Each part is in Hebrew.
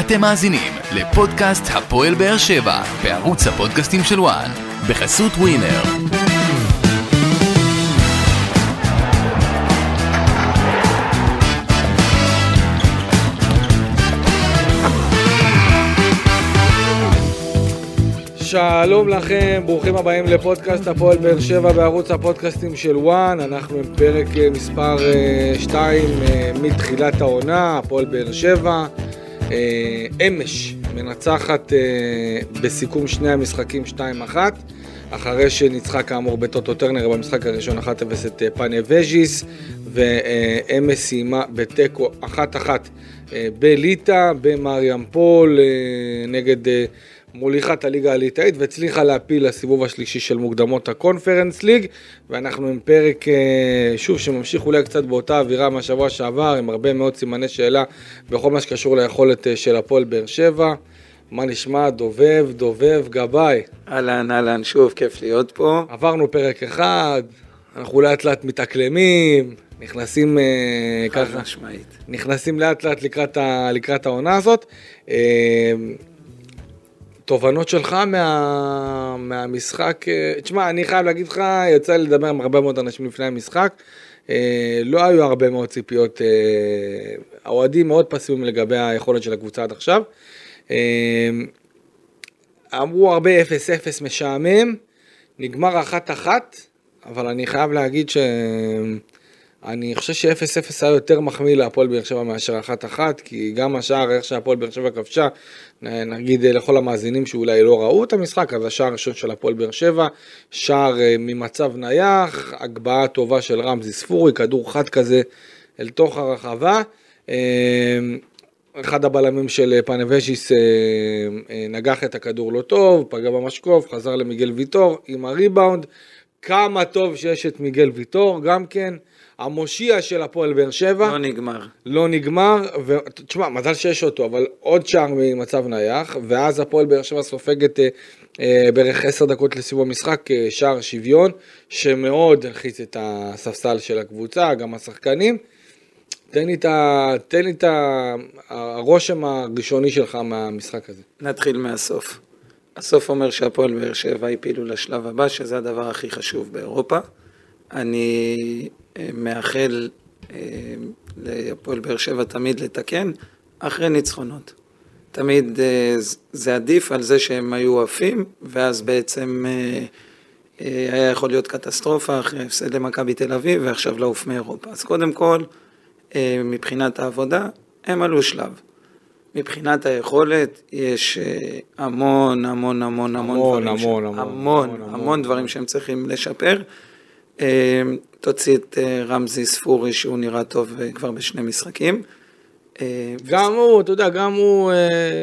אתם מאזינים לפודקאסט הפועל באר שבע בערוץ הפודקאסטים של וואן בחסות ווינר. שלום לכם, ברוכים הבאים לפודקאסט הפועל באר שבע בערוץ הפודקאסטים של וואן. אנחנו עם פרק אה, מספר 2 מתחילת העונה, הפועל באר שבע. אה, אמש מנצחת אה, בסיכום שני המשחקים 2-1, אחרי שניצחה כאמור בטוטו טרנר במשחק הראשון 1-0 את פאנבז'יס, ואמש סיימה בתיקו 1-1 בליטא, במריאמפול, נגד... מוליכת הליגה הליטאית והצליחה להעפיל לסיבוב השלישי של מוקדמות הקונפרנס ליג ואנחנו עם פרק, אה, שוב, שממשיך אולי קצת באותה אווירה מהשבוע שעבר, עם הרבה מאוד סימני שאלה בכל מה שקשור ליכולת אה, של הפועל באר שבע. מה נשמע? דובב, דובב, גבאי. אהלן, אהלן, שוב, כיף להיות פה. עברנו פרק אחד, אנחנו לאט לאט מתאקלמים, נכנסים אה, ככה, משמעית. נכנסים לאט לאט לקראת, לקראת העונה הזאת. תובנות שלך מה, מהמשחק, אה, תשמע, אני חייב להגיד לך, יצא לי לדבר עם הרבה מאוד אנשים לפני המשחק, אה, לא היו הרבה מאוד ציפיות, אה, האוהדים מאוד פסימיים לגבי היכולת של הקבוצה עד עכשיו. אמרו הרבה 0-0 משעמם, נגמר אחת-אחת, אבל אני חייב להגיד ש... אני חושב ש-0-0 היה יותר מחמיא להפועל באר שבע מאשר 1-1, כי גם השער, איך שהפועל באר שבע כבשה, נגיד לכל המאזינים שאולי לא ראו את המשחק, אז השער הראשון של הפועל באר שבע, שער אה, ממצב נייח, הגבהה טובה של רמזי ספורי, כדור חד כזה אל תוך הרחבה. אה, אחד הבלמים של פנבז'יס אה, נגח את הכדור לא טוב, פגע במשקוף, חזר למיגל ויטור עם הריבאונד. כמה טוב שיש את מיגל ויטור גם כן. המושיע של הפועל באר שבע. לא נגמר. לא נגמר, ותשמע, מזל שיש אותו, אבל עוד שער ממצב נייח, ואז הפועל באר שבע סופגת אה, אה, בערך עשר דקות לסיבוב המשחק, אה, שער שוויון, שמאוד הלחיץ את הספסל של הקבוצה, גם השחקנים. תן לי את, ה, תן לי את ה, הרושם הראשוני שלך מהמשחק הזה. נתחיל מהסוף. הסוף אומר שהפועל באר שבע הפילו לשלב הבא, שזה הדבר הכי חשוב באירופה. אני אה, מאחל אה, להפועל באר שבע תמיד לתקן, אחרי ניצחונות. תמיד אה, זה עדיף על זה שהם היו עפים, ואז בעצם היה יכול להיות קטסטרופה אחרי הפסד למכבי תל אביב, ועכשיו לעוף מאירופה. אז קודם כל, מבחינת העבודה, הם עלו שלב. מבחינת היכולת, יש המון, המון, המון, המון, המון המון, המון, המון, המון, המון, המון, המון דברים שהם צריכים לשפר. אמ, תוציא את אה, רמזי ספורי שהוא נראה טוב אה, כבר בשני משחקים. אה, גם הוא, אתה יודע, גם הוא...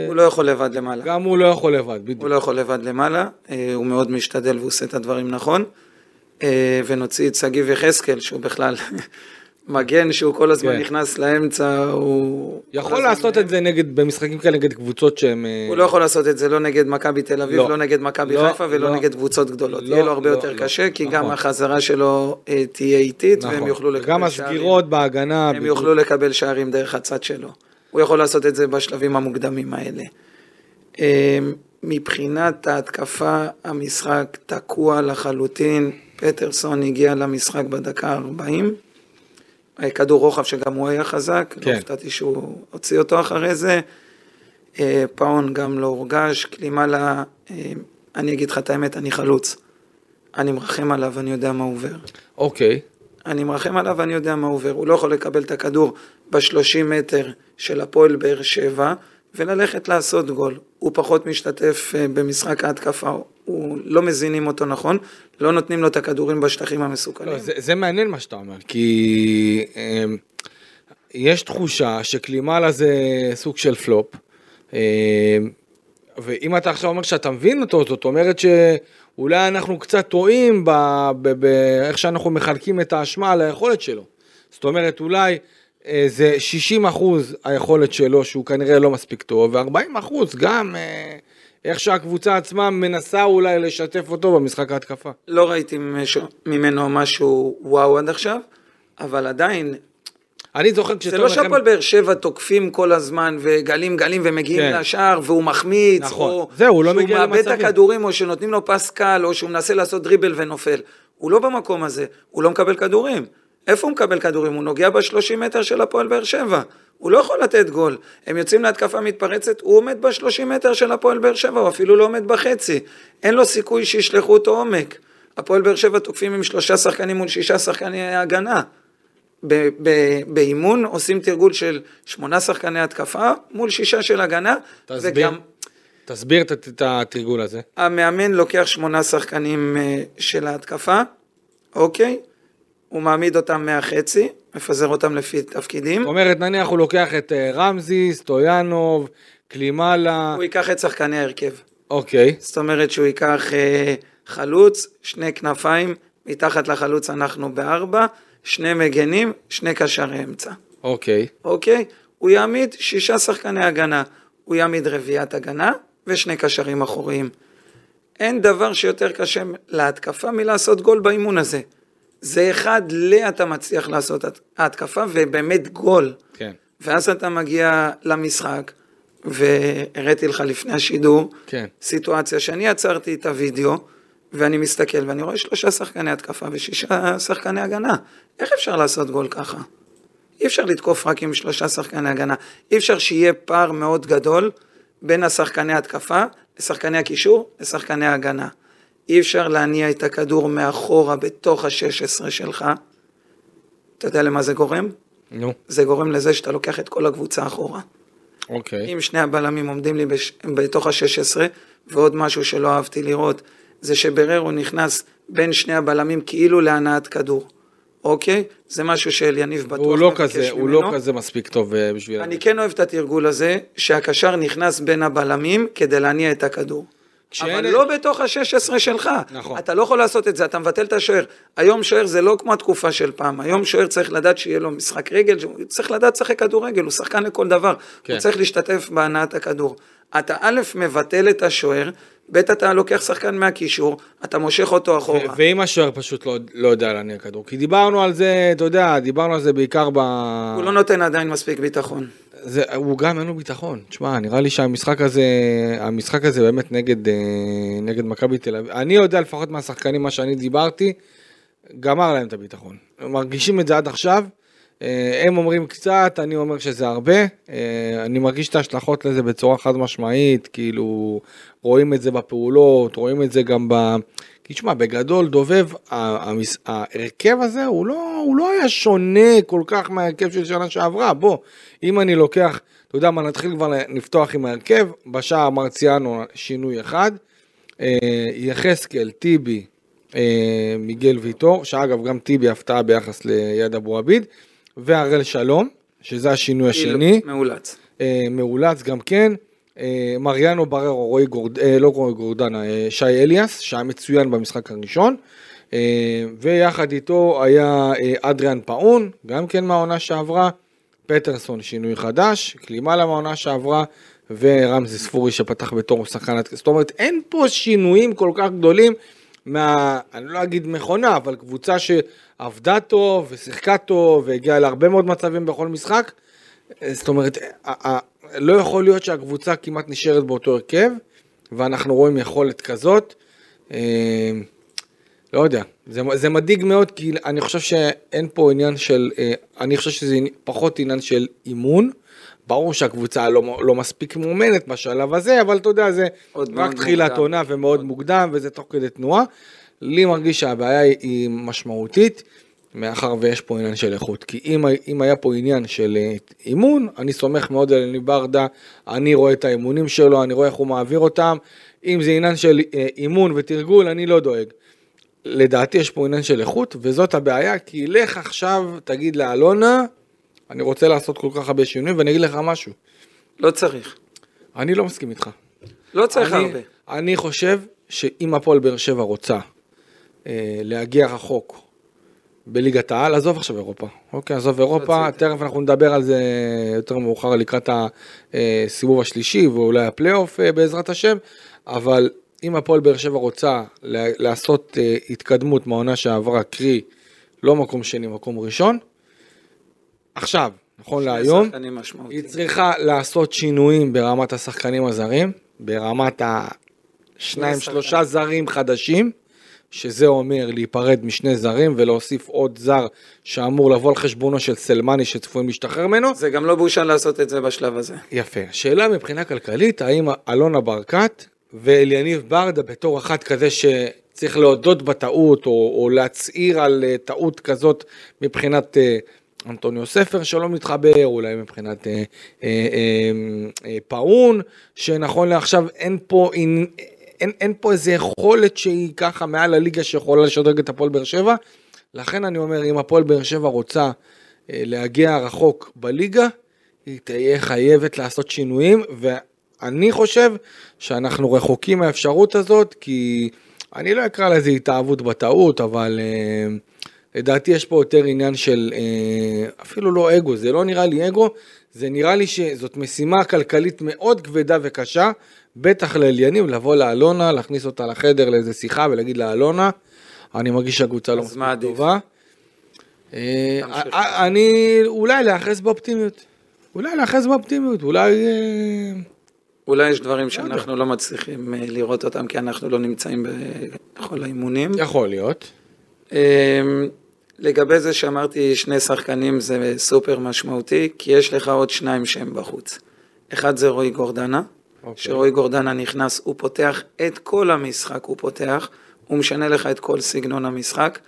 הוא לא יכול לבד למעלה. גם הוא לא יכול לבד, בדיוק. הוא לא יכול לבד למעלה, הוא מאוד משתדל והוא עושה את הדברים נכון. ונוציא את שגיב יחזקאל, שהוא בכלל מגן שהוא כל הזמן כן. נכנס לאמצע, הוא... יכול לעשות את זה נגד, במשחקים כאלה נגד קבוצות שהם... הוא לא יכול לעשות את זה לא נגד מכבי תל אביב, לא, לא נגד מכבי לא, חיפה ולא לא, נגד קבוצות גדולות. לא, יהיה לו הרבה לא, יותר לא, קשה, כי נכון. גם החזרה שלו אה, תהיה איטית, נכון. והם יוכלו לקבל שערים. גם הסגירות בהגנה. הם בדיוק. יוכלו לקבל שערים דרך הצד שלו. הוא יכול לעשות את זה בשלבים המוקדמים האלה. אה, מבחינת ההתקפה, המשחק תקוע לחלוטין. פטרסון הגיע למשחק בדקה 40. כדור רוחב שגם הוא היה חזק, לא כן. לא הופתעתי שהוא הוציא אותו אחרי זה. אה, פאון גם לא הורגש, קלימלה, אה, אני אגיד לך את האמת, אני חלוץ. אני מרחם עליו, אני יודע מה עובר. אוקיי. אני מרחם עליו ואני יודע מה עובר. הוא לא יכול לקבל את הכדור ב-30 מטר של הפועל באר שבע וללכת לעשות גול. הוא פחות משתתף אה, במשחק ההתקפה, הוא לא מזינים אותו נכון, לא נותנים לו את הכדורים בשטחים המסוכנים. לא, זה, זה מעניין מה שאתה אומר, כי אה, יש תחושה שקלימאלה זה סוג של פלופ, אה, ואם אתה עכשיו אומר שאתה מבין אותו, זאת אומרת שאולי אנחנו קצת טועים באיך שאנחנו מחלקים את האשמה על היכולת שלו. זאת אומרת, אולי... אה, זה 60 אחוז היכולת שלו שהוא כנראה לא מספיק טוב, ו-40 אחוז גם אה, איך שהקבוצה עצמה מנסה אולי לשתף אותו במשחק ההתקפה. לא ראיתי ממנו משהו וואו עד עכשיו, אבל עדיין... אני זוכר זה כשתומר לא. שהפועל באר שבע תוקפים כל הזמן וגלים גלים ומגיעים כן. לשער והוא מחמיץ, נכון. או זהו, הוא לא שהוא מאבד את. הכדורים או שנותנים לו פס קל או שהוא מנסה לעשות דריבל ונופל. הוא לא במקום הזה, הוא לא מקבל כדורים. איפה הוא מקבל כדורים? הוא נוגע ב-30 מטר של הפועל באר שבע. הוא לא יכול לתת גול. הם יוצאים להתקפה מתפרצת, הוא עומד ב-30 מטר של הפועל באר שבע, הוא אפילו לא עומד בחצי. אין לו סיכוי שישלחו אותו עומק. הפועל באר שבע תוקפים עם שלושה שחקנים מול שישה שחקני הגנה. באימון עושים תרגול של שמונה שחקני התקפה מול שישה של הגנה, תסביר. וגם תסביר את- את התרגול הזה. המאמן לוקח שמונה שחקנים אה, של ההתקפה, אוקיי? הוא מעמיד אותם מהחצי, מפזר אותם לפי תפקידים. זאת אומרת, נניח הוא לוקח את אה, רמזי, סטויאנוב, קלימאלה, הוא ייקח את שחקני ההרכב. אוקיי, זאת אומרת שהוא ייקח אה, חלוץ, שני כנפיים, מתחת לחלוץ אנחנו בארבע, שני מגנים, שני קשרי אמצע. אוקיי, אוקיי? הוא יעמיד שישה שחקני הגנה, הוא יעמיד רביעיית הגנה ושני קשרים אחוריים. אין דבר שיותר קשה להתקפה מלעשות גול באימון הזה. זה אחד ל... אתה מצליח לעשות הת- ההתקפה ובאמת גול. כן, ואז אתה מגיע למשחק, והראיתי לך לפני השידור, כן. סיטואציה שאני עצרתי את הוידאו, ואני מסתכל ואני רואה שלושה שחקני התקפה ושישה שחקני הגנה. איך אפשר לעשות גול ככה? אי אפשר לתקוף רק עם שלושה שחקני הגנה. אי אפשר שיהיה פער מאוד גדול בין השחקני התקפה לשחקני הקישור לשחקני ההגנה. אי אפשר להניע את הכדור מאחורה בתוך ה-16 שלך. אתה יודע למה זה גורם? נו, זה גורם לזה שאתה לוקח את כל הקבוצה אחורה. אוקיי, אם שני הבלמים עומדים לי בש... בתוך ה-16, ועוד משהו שלא אהבתי לראות, זה שבררו נכנס בין שני הבלמים כאילו להנעת כדור, אוקיי? זה משהו שאליניב בטוח הוא לא כזה, הוא ממנו. לא כזה מספיק טוב אה, בשביל... אני כן אוהב את התרגול הזה, שהקשר נכנס בין הבלמים כדי להניע את הכדור. אבל לא בתוך ה-16 שלך. נכון. אתה לא יכול לעשות את זה, אתה מבטל את השוער. היום שוער זה לא כמו התקופה של פעם. היום שוער צריך לדעת שיהיה לו משחק רגל, צריך לדעת לשחק כדורגל, הוא שחקן לכל דבר. כן. הוא צריך להשתתף בהנעת הכדור. אתה א', מבטל את השוער, ב', אתה לוקח שחקן מהקישור, אתה מושך אותו אחורה. ואם השוער פשוט לא, לא יודע להניע כדור, כי דיברנו על זה, אתה יודע, דיברנו על זה בעיקר ב... הוא לא נותן עדיין מספיק ביטחון. זה, הוא גם אין לו ביטחון. תשמע, נראה לי שהמשחק הזה, המשחק הזה באמת נגד, אה, נגד מכבי תל אביב. אני יודע לפחות מהשחקנים, מה שאני דיברתי, גמר להם את הביטחון. מרגישים את זה עד עכשיו. אה, הם אומרים קצת, אני אומר שזה הרבה. אה, אני מרגיש את ההשלכות לזה בצורה חד משמעית, כאילו, רואים את זה בפעולות, רואים את זה גם ב... כי תשמע, בגדול, דובב, ההרכב הזה הוא לא, הוא לא היה שונה כל כך מההרכב של שנה שעברה. בוא, אם אני לוקח, אתה יודע מה, נתחיל כבר לפתוח עם ההרכב, בשער מרציאנו שינוי אחד, אה, יחזקאל, טיבי, מיגל ויטור, שאגב גם טיבי הפתעה ביחס ליד אבו עביד, והראל שלום, שזה השינוי השני. מאולץ. אה, מאולץ גם כן, אה, מריאנו בררו, רועי גורד, אה, לא רועי גורדנה, אה, שי אליאס, שהיה מצוין במשחק הראשון, אה, ויחד איתו היה אה, אדריאן פאון, גם כן מהעונה שעברה, פטרסון שינוי חדש, קלימאלה מהעונה שעברה, ורמזי ספורי שפתח בתור שחקן, זאת אומרת אין פה שינויים כל כך גדולים מה, אני לא אגיד מכונה, אבל קבוצה שעבדה טוב ושיחקה טוב והגיעה להרבה מאוד מצבים בכל משחק. זאת אומרת, ה- ה- לא יכול להיות שהקבוצה כמעט נשארת באותו הרכב, ואנחנו רואים יכולת כזאת. אה, לא יודע, זה, זה מדאיג מאוד, כי אני חושב שאין פה עניין של, אה, אני חושב שזה פחות עניין של אימון. ברור שהקבוצה לא, לא מספיק מאומנת בשלב הזה, אבל אתה יודע, זה עוד רק תחילת. עונה ומאוד מוקדם, וזה תוך כדי תנועה. לי מרגיש שהבעיה היא- היא משמעותית, מאחר ויש פה עניין של איכות. כי אם, אם היה פה עניין של אה, אימון, אני סומך מאוד על אלי ברדה, אני רואה את האימונים שלו, אני רואה איך הוא מעביר אותם. אם זה עניין של אה, אימון ותרגול, אני לא דואג. לדעתי יש פה עניין של איכות, וזאת הבעיה, כי לך עכשיו, תגיד לאלונה, אני רוצה לעשות כל כך הרבה שינויים, ואני אגיד לך משהו, לא צריך. אני לא מסכים איתך. לא צריך אני, הרבה. אני חושב שאם הפועל באר שבע רוצה אה, להגיע רחוק בליגת העל, עזוב עכשיו אירופה, אוקיי, עזוב אירופה, רציתי. תכף אנחנו נדבר על זה יותר מאוחר לקראת הסיבוב השלישי ואולי הפלייאוף אה, בעזרת השם, אבל אם הפועל באר שבע רוצה לעשות אה, התקדמות מהעונה שעברה, קרי לא מקום שני, מקום ראשון, עכשיו, נכון להיום. היא צריכה לעשות שינויים ברמת השחקנים הזרים, ברמת השניים. שלושה זרים חדשים, שזה אומר להיפרד משני זרים ולהוסיף עוד זר שאמור לבוא על חשבונו של סלמני שצפויים להשתחרר ממנו. זה גם לא בושה לעשות את זה בשלב הזה. יפה. שאלה מבחינה כלכלית, האם אלונה ברקת ואליניב ברדה בתור אחד כזה שצריך להודות בטעות או, או להצהיר על אה, טעות כזאת מבחינת אה, אנטוניו ספר שלא מתחבר, אולי מבחינת אה, אה, אה, אה, פאון, שנכון לעכשיו אין פה, אין, אין, אין פה איזה יכולת שהיא ככה מעל הליגה שיכולה לשדרג את הפועל באר שבע. לכן אני אומר, אם הפועל באר שבע רוצה אה, להגיע רחוק בליגה, היא תהיה חייבת לעשות שינויים, ואני חושב שאנחנו רחוקים מהאפשרות הזאת, כי אני לא אקרא לזה התאהבות בטעות, אבל אה, לדעתי יש פה יותר עניין של אה, אפילו לא אגו, זה לא נראה לי אגו, זה נראה לי שזאת משימה כלכלית מאוד כבדה וקשה, בטח לאליניב, לבוא לאלונה, להכניס אותה לחדר לאיזה שיחה ולהגיד לה, אלונה, אני מרגיש שהקבוצה לא מספיק? טובה. אה. אה, אני אולי להיאחז באופטימיות. אולי להיאחז באופטימיות, אולי... אולי יש דברים שאנחנו לא מצליחים לראות אותם כי אנחנו לא נמצאים בכל האימונים. יכול להיות. אה, לגבי זה שאמרתי שני שחקנים זה סופר משמעותי, כי יש לך עוד שניים שהם בחוץ. אחד זה רועי גורדנה, אוקיי. שרועי גורדנה נכנס, הוא פותח את כל המשחק, הוא פותח, הוא משנה לך את כל סגנון המשחק,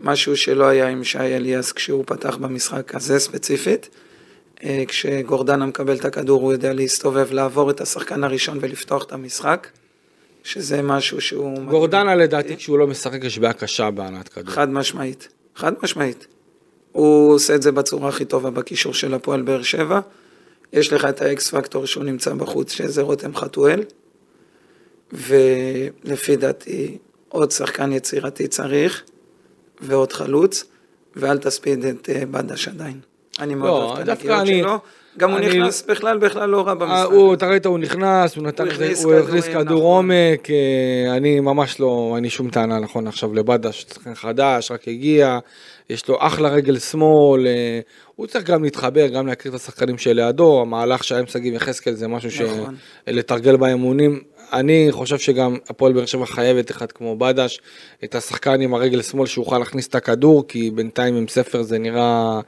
משהו שלא היה עם שי אליאס כשהוא פתח במשחק הזה ספציפית. אה, כשגורדנה מקבל את הכדור הוא יודע להסתובב, לעבור את השחקן הראשון ולפתוח את המשחק, שזה משהו שהוא... גורדנה לדעתי כשהוא לא משחק יש בעיה קשה בהנעת כדור. חד משמעית, חד משמעית. הוא עושה את זה בצורה הכי טובה בקישור של הפועל באר שבע. יש לך את האקס פקטור שהוא נמצא בחוץ, שזה רותם חתואל. ולפי דעתי, עוד שחקן יצירתי צריך, ועוד חלוץ, ואל תספיד את אה, בדש עדיין. אני מאוד לא, אוהב את הנגיעות שלו. גם הוא נכנס בכלל, בכלל לא רע אה, במשחק. הוא, אתה ראית, הוא נכנס, הוא נתן, הוא הכניס כדורים, כדור נכון. עומק, אה, אני ממש לא, אין לי שום טענה נכון עכשיו לבדש, שחקן חדש, רק הגיע, יש לו אחלה רגל שמאל, אה, הוא צריך גם להתחבר, גם להכיר את השחקנים שלידו, המהלך שהיה עם שגיב יחזקאל זה משהו נכון. שלתרגל באימונים, אני חושב שגם הפועל באר שבע חייבת אחד כמו בדש, את השחקן עם הרגל שמאל שיוכל להכניס את הכדור, כי בינתיים עם ספר זה נראה,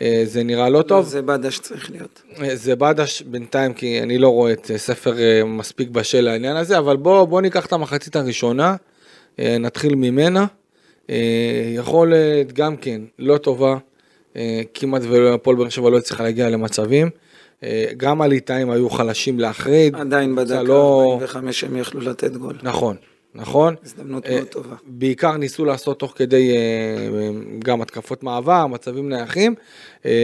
אה, זה נראה לא טוב. זה בדש צריך להיות. זה בדש בינתיים, כי אני לא רואה את אה, ספר אה, מספיק בשל לעניין הזה, אבל בוא, בוא ניקח את המחצית הראשונה, אה, נתחיל ממנה. אה, יכולת גם כן לא טובה, אה, כמעט והפועל באר שבע לא הצליחה להגיע למצבים. אה, גם הליטאים היו חלשים להחריד. עדיין בדקה לא... 45 הם יכלו לתת גול. נכון, נכון. הזדמנות אה, מאוד טובה. בעיקר ניסו לעשות תוך כדי אה, גם התקפות מעבר, מצבים נייחים,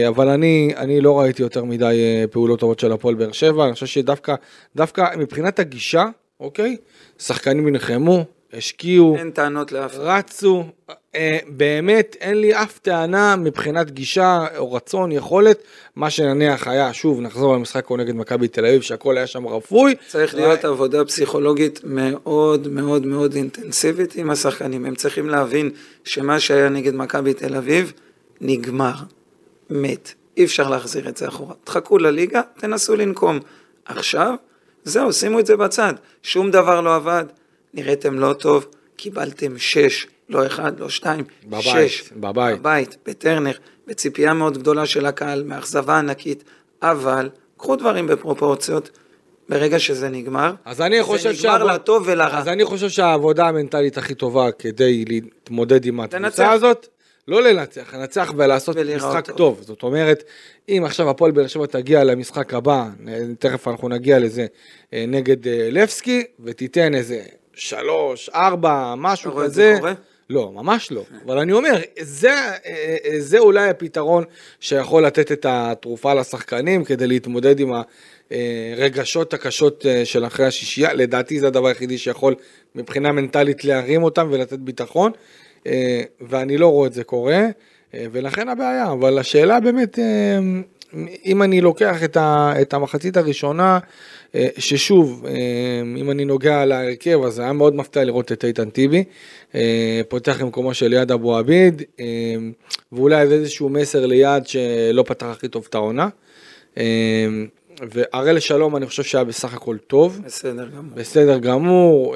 אבל אני, אני לא ראיתי יותר מדי פעולות טובות של הפועל באר שבע, אני חושב שדווקא דווקא מבחינת הגישה, אוקיי, שחקנים נלחמו, השקיעו, אין טענות לאף. רצו, אה, באמת אין לי אף טענה מבחינת גישה או רצון, יכולת, מה שנניח היה, שוב נחזור למשחק או נגד מכבי תל אביב, שהכל היה שם רפוי, צריך להיות עבודה פסיכולוגית מאוד מאוד מאוד אינטנסיבית עם השחקנים. הם צריכים להבין שמה שהיה נגד מכבי תל אביב נגמר, מת. אי אפשר להחזיר את זה אחורה. תחכו לליגה, תנסו לנקום. עכשיו, זהו, שימו את זה בצד. שום דבר לא עבד, נראיתם לא טוב, קיבלתם שש, לא אחד, לא שתיים, בבית, שש. בבית. בבית, בטרנר, בציפייה מאוד גדולה של הקהל, מאכזבה ענקית, אבל קחו דברים בפרופורציות. ברגע שזה נגמר, אז אני חושב זה נגמר שהעבוד- לטוב ולרע. אז אני חושב שהעבודה המנטלית הכי טובה כדי להתמודד עם. הקבוצה הזאת, לא לנצח, לנצח ולעשות משחק טוב. טוב. זאת אומרת, אם עכשיו הפועל באר שבע תגיע למשחק הבא, תכף אנחנו נגיע לזה, אה, נגד אה, לבסקי, ותיתן איזה שלוש, ארבע, משהו כזה. זה קורה? לא, ממש לא. אבל אני אומר, זה, זה אולי הפתרון שיכול לתת את התרופה לשחקנים כדי להתמודד עם הרגשות הקשות אה, של אחרי השישייה. לדעתי זה הדבר היחידי שיכול מבחינה מנטלית להרים אותם ולתת ביטחון, אה, ואני לא רואה את זה קורה, אה, ולכן הבעיה. אבל השאלה באמת, אם אני לוקח את, ה, את המחצית הראשונה, אה, ששוב, אה, אם אני נוגע על ההרכב, אז היה מאוד מפתיע לראות את איתן טיבי, אה, פותח במקומו של ליעד אבו עביד, ואולי איזשהו מסר ליעד שלא פתח הכי טוב את העונה. והראל שלום אני חושב שהיה בסך הכל טוב. בסדר גמור. בסדר גמור,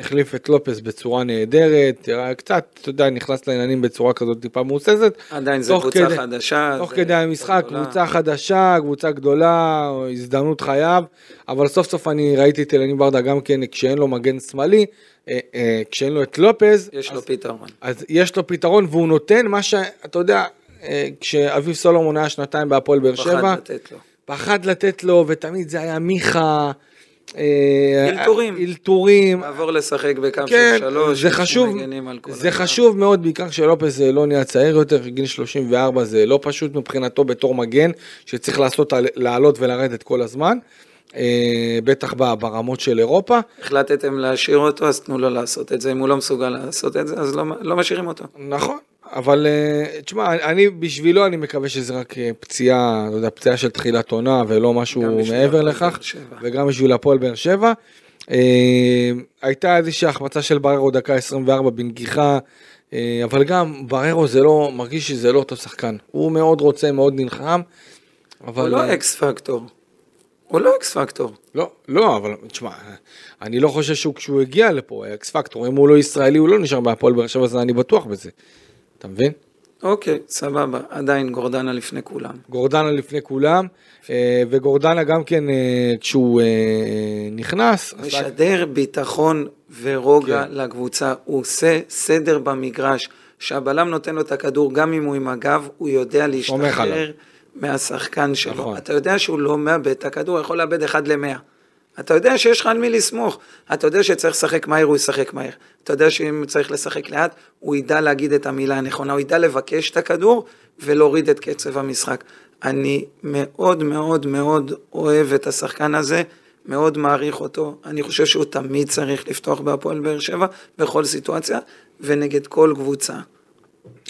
החליף את לופס בצורה נהדרת, קצת, אתה יודע, נכנס לעניינים בצורה כזאת טיפה מהוססת. עדיין זו קבוצה כדי, חדשה. תוך כדי המשחק, קבוצה חדשה, קבוצה גדולה, הזדמנות חייו, אבל סוף סוף אני ראיתי את אלני ברדה גם כן, כשאין לו מגן שמאלי, אה, אה, כשאין לו את לופז. יש אז, לו פתרון. אז יש לו פתרון והוא נותן מה שאתה יודע, אה, כשאביב סולומון היה שנתיים בהפועל באר שבע. פחד לתת לו. פחד לתת לו, ותמיד זה היה מיכה. אה, אלתורים. אלתורים. לעבור לשחק בקו כן, של שלוש. זה חשוב, זה חשוב מאוד, בעיקר כשלופס לא נהיה צעיר יותר, גיל 34 זה לא פשוט מבחינתו בתור מגן, שצריך לעשות, לעלות ולרדת כל הזמן. אה, בטח ברמות של אירופה. החלטתם להשאיר אותו, אז תנו לו לעשות את זה. אם הוא לא מסוגל לעשות את זה, אז לא, לא משאירים אותו. נכון, אבל אה, תשמע, אני בשבילו אני מקווה שזה רק אה, פציעה, לא יודע, פציעה של תחילת עונה ולא משהו מעבר לכך, וגם בשביל הפועל באר שבע. אה, הייתה איזושהי החמצה של בררו דקה 24 בנגיחה, אבל גם בררו זה לא, מרגיש שזה לא אותו שחקן. הוא מאוד רוצה, מאוד נלחם, אבל... הוא לא X factor. הוא לא X factor. לא, לא, אבל תשמע, אני לא חושב שהוא כשהוא הגיע לפה, X factor. אם הוא לא ישראלי, הוא לא נשאר בהפועל באר שבע, אז אני בטוח בזה. אתה מבין? אוקיי, סבבה, עדיין גורדנה לפני כולם. גורדנה לפני כולם, אה, וגורדנה גם כן, אה, כשהוא אה, נכנס... משדר ביטחון ורוגע כן. לקבוצה, הוא עושה סדר במגרש. כשהבלם נותן לו את הכדור, גם אם הוא עם הגב, הוא יודע להשתחרר מהשחקן שלו. נכון. אתה יודע שהוא לא מאבד את הכדור, הוא יכול לאבד אחד למאה. אתה יודע שיש לך על מי לסמוך, אתה יודע שצריך לשחק מהר, הוא ישחק מהר. אתה יודע שאם צריך לשחק לאט, הוא ידע להגיד את המילה הנכונה, הוא ידע לבקש את הכדור ולהוריד את קצב המשחק. אני מאוד מאוד מאוד אוהב את השחקן הזה, מאוד מעריך אותו. אני חושב שהוא תמיד צריך לפתוח בהפועל באר שבע, בכל סיטואציה, ונגד כל קבוצה.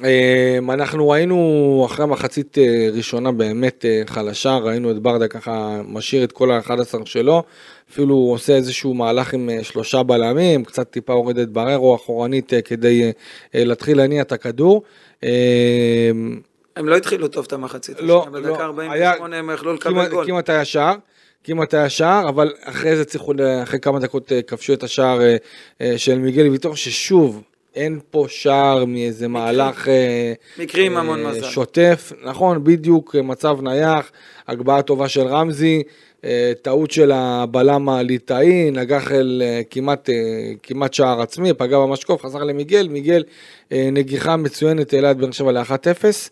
אמ, אנחנו ראינו אחרי מחצית אה, ראשונה באמת אה, חלשה, ראינו את ברדה ככה משאיר את כל ה-11 שלו, אפילו הוא עושה איזשהו מהלך עם אה, שלושה בלמים, קצת טיפה הוריד את בררו אחורנית כדי להתחיל להניע את הכדור. אמ, הם לא התחילו טוב את המחצית, לא, לא, בדקה 48 הם יכלו לקבל גול. כמעט היה שער. כמעט היה שער, אבל אחרי זה צריכו, אחרי כמה דקות כבשו את השער של מיגל ויטור, ששוב, אין פה שער מאיזה מהלך אה, מקרי עם המון אה, מזל. שוטף, נכון, בדיוק מצב נייח, הגבהה טובה של רמזי, אה, טעות של הבלם הליטאי, נגח אל כמעט, כמעט שער עצמי, פגע במשקוף, חזר למיגל, מיגל נגיחה מצוינת אלעד באר שבע ל-1-0.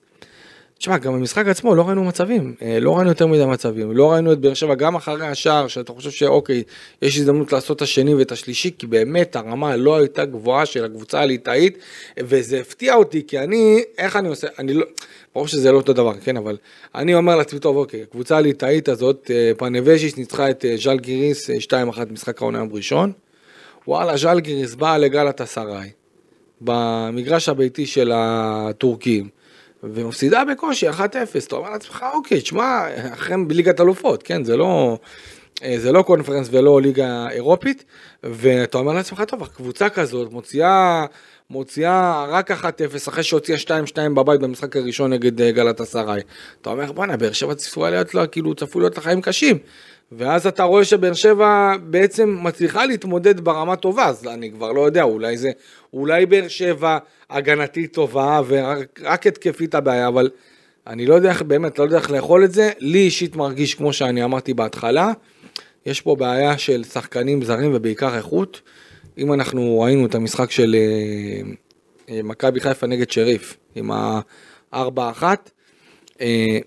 תשמע, גם במשחק עצמו לא ראינו מצבים, אה, לא ראינו יותר מדי מצבים, לא ראינו את באר שבע גם אחרי השער, שאתה חושב שאוקיי, יש הזדמנות לעשות את השני ואת השלישי, כי באמת הרמה לא הייתה גבוהה של הקבוצה הליטאית, וזה הפתיע אותי, כי אני, איך אני עושה, אני לא, ברור שזה לא אותו דבר, כן, אבל אני אומר לעצמי, טוב, אוקיי, הקבוצה הליטאית הזאת, אה, פנבז'יס ניצחה את אה, ז'אל גיריס 2-1 משחק העונה יום ראשון, וואלה, ז'אל גיריס באה לגלת אסריי, במגרש הביתי של הטורקים. ומפסידה בקושי 1-0, אתה אומר לעצמך, אוקיי, תשמע, אחרי בליגת אלופות, כן, זה לא, אה, זה לא קונפרנס ולא ליגה אירופית, ואתה אומר לעצמך, טוב, קבוצה כזאת מוציאה, מוציאה רק 1-0 אחרי שהוציאה 2-2 בבית במשחק הראשון נגד אה, גלת אסריי. אתה אומר, בואנה, באר שבע צפויה להיות לה, כאילו, צפוי להיות לחיים קשים. ואז אתה רואה שבאר שבע בעצם מצליחה להתמודד ברמה טובה, אז אני כבר לא יודע, אולי זה, אולי באר שבע הגנתית טובה ורק התקפית הבעיה, אבל אני לא יודע איך, באמת, לא יודע איך לאכול את זה. לי אישית מרגיש, כמו שאני אמרתי בהתחלה, יש פה בעיה של שחקנים זרים ובעיקר איכות. אם אנחנו ראינו את המשחק של אה, אה, מכבי חיפה נגד שריף, עם ה-4-1. אה,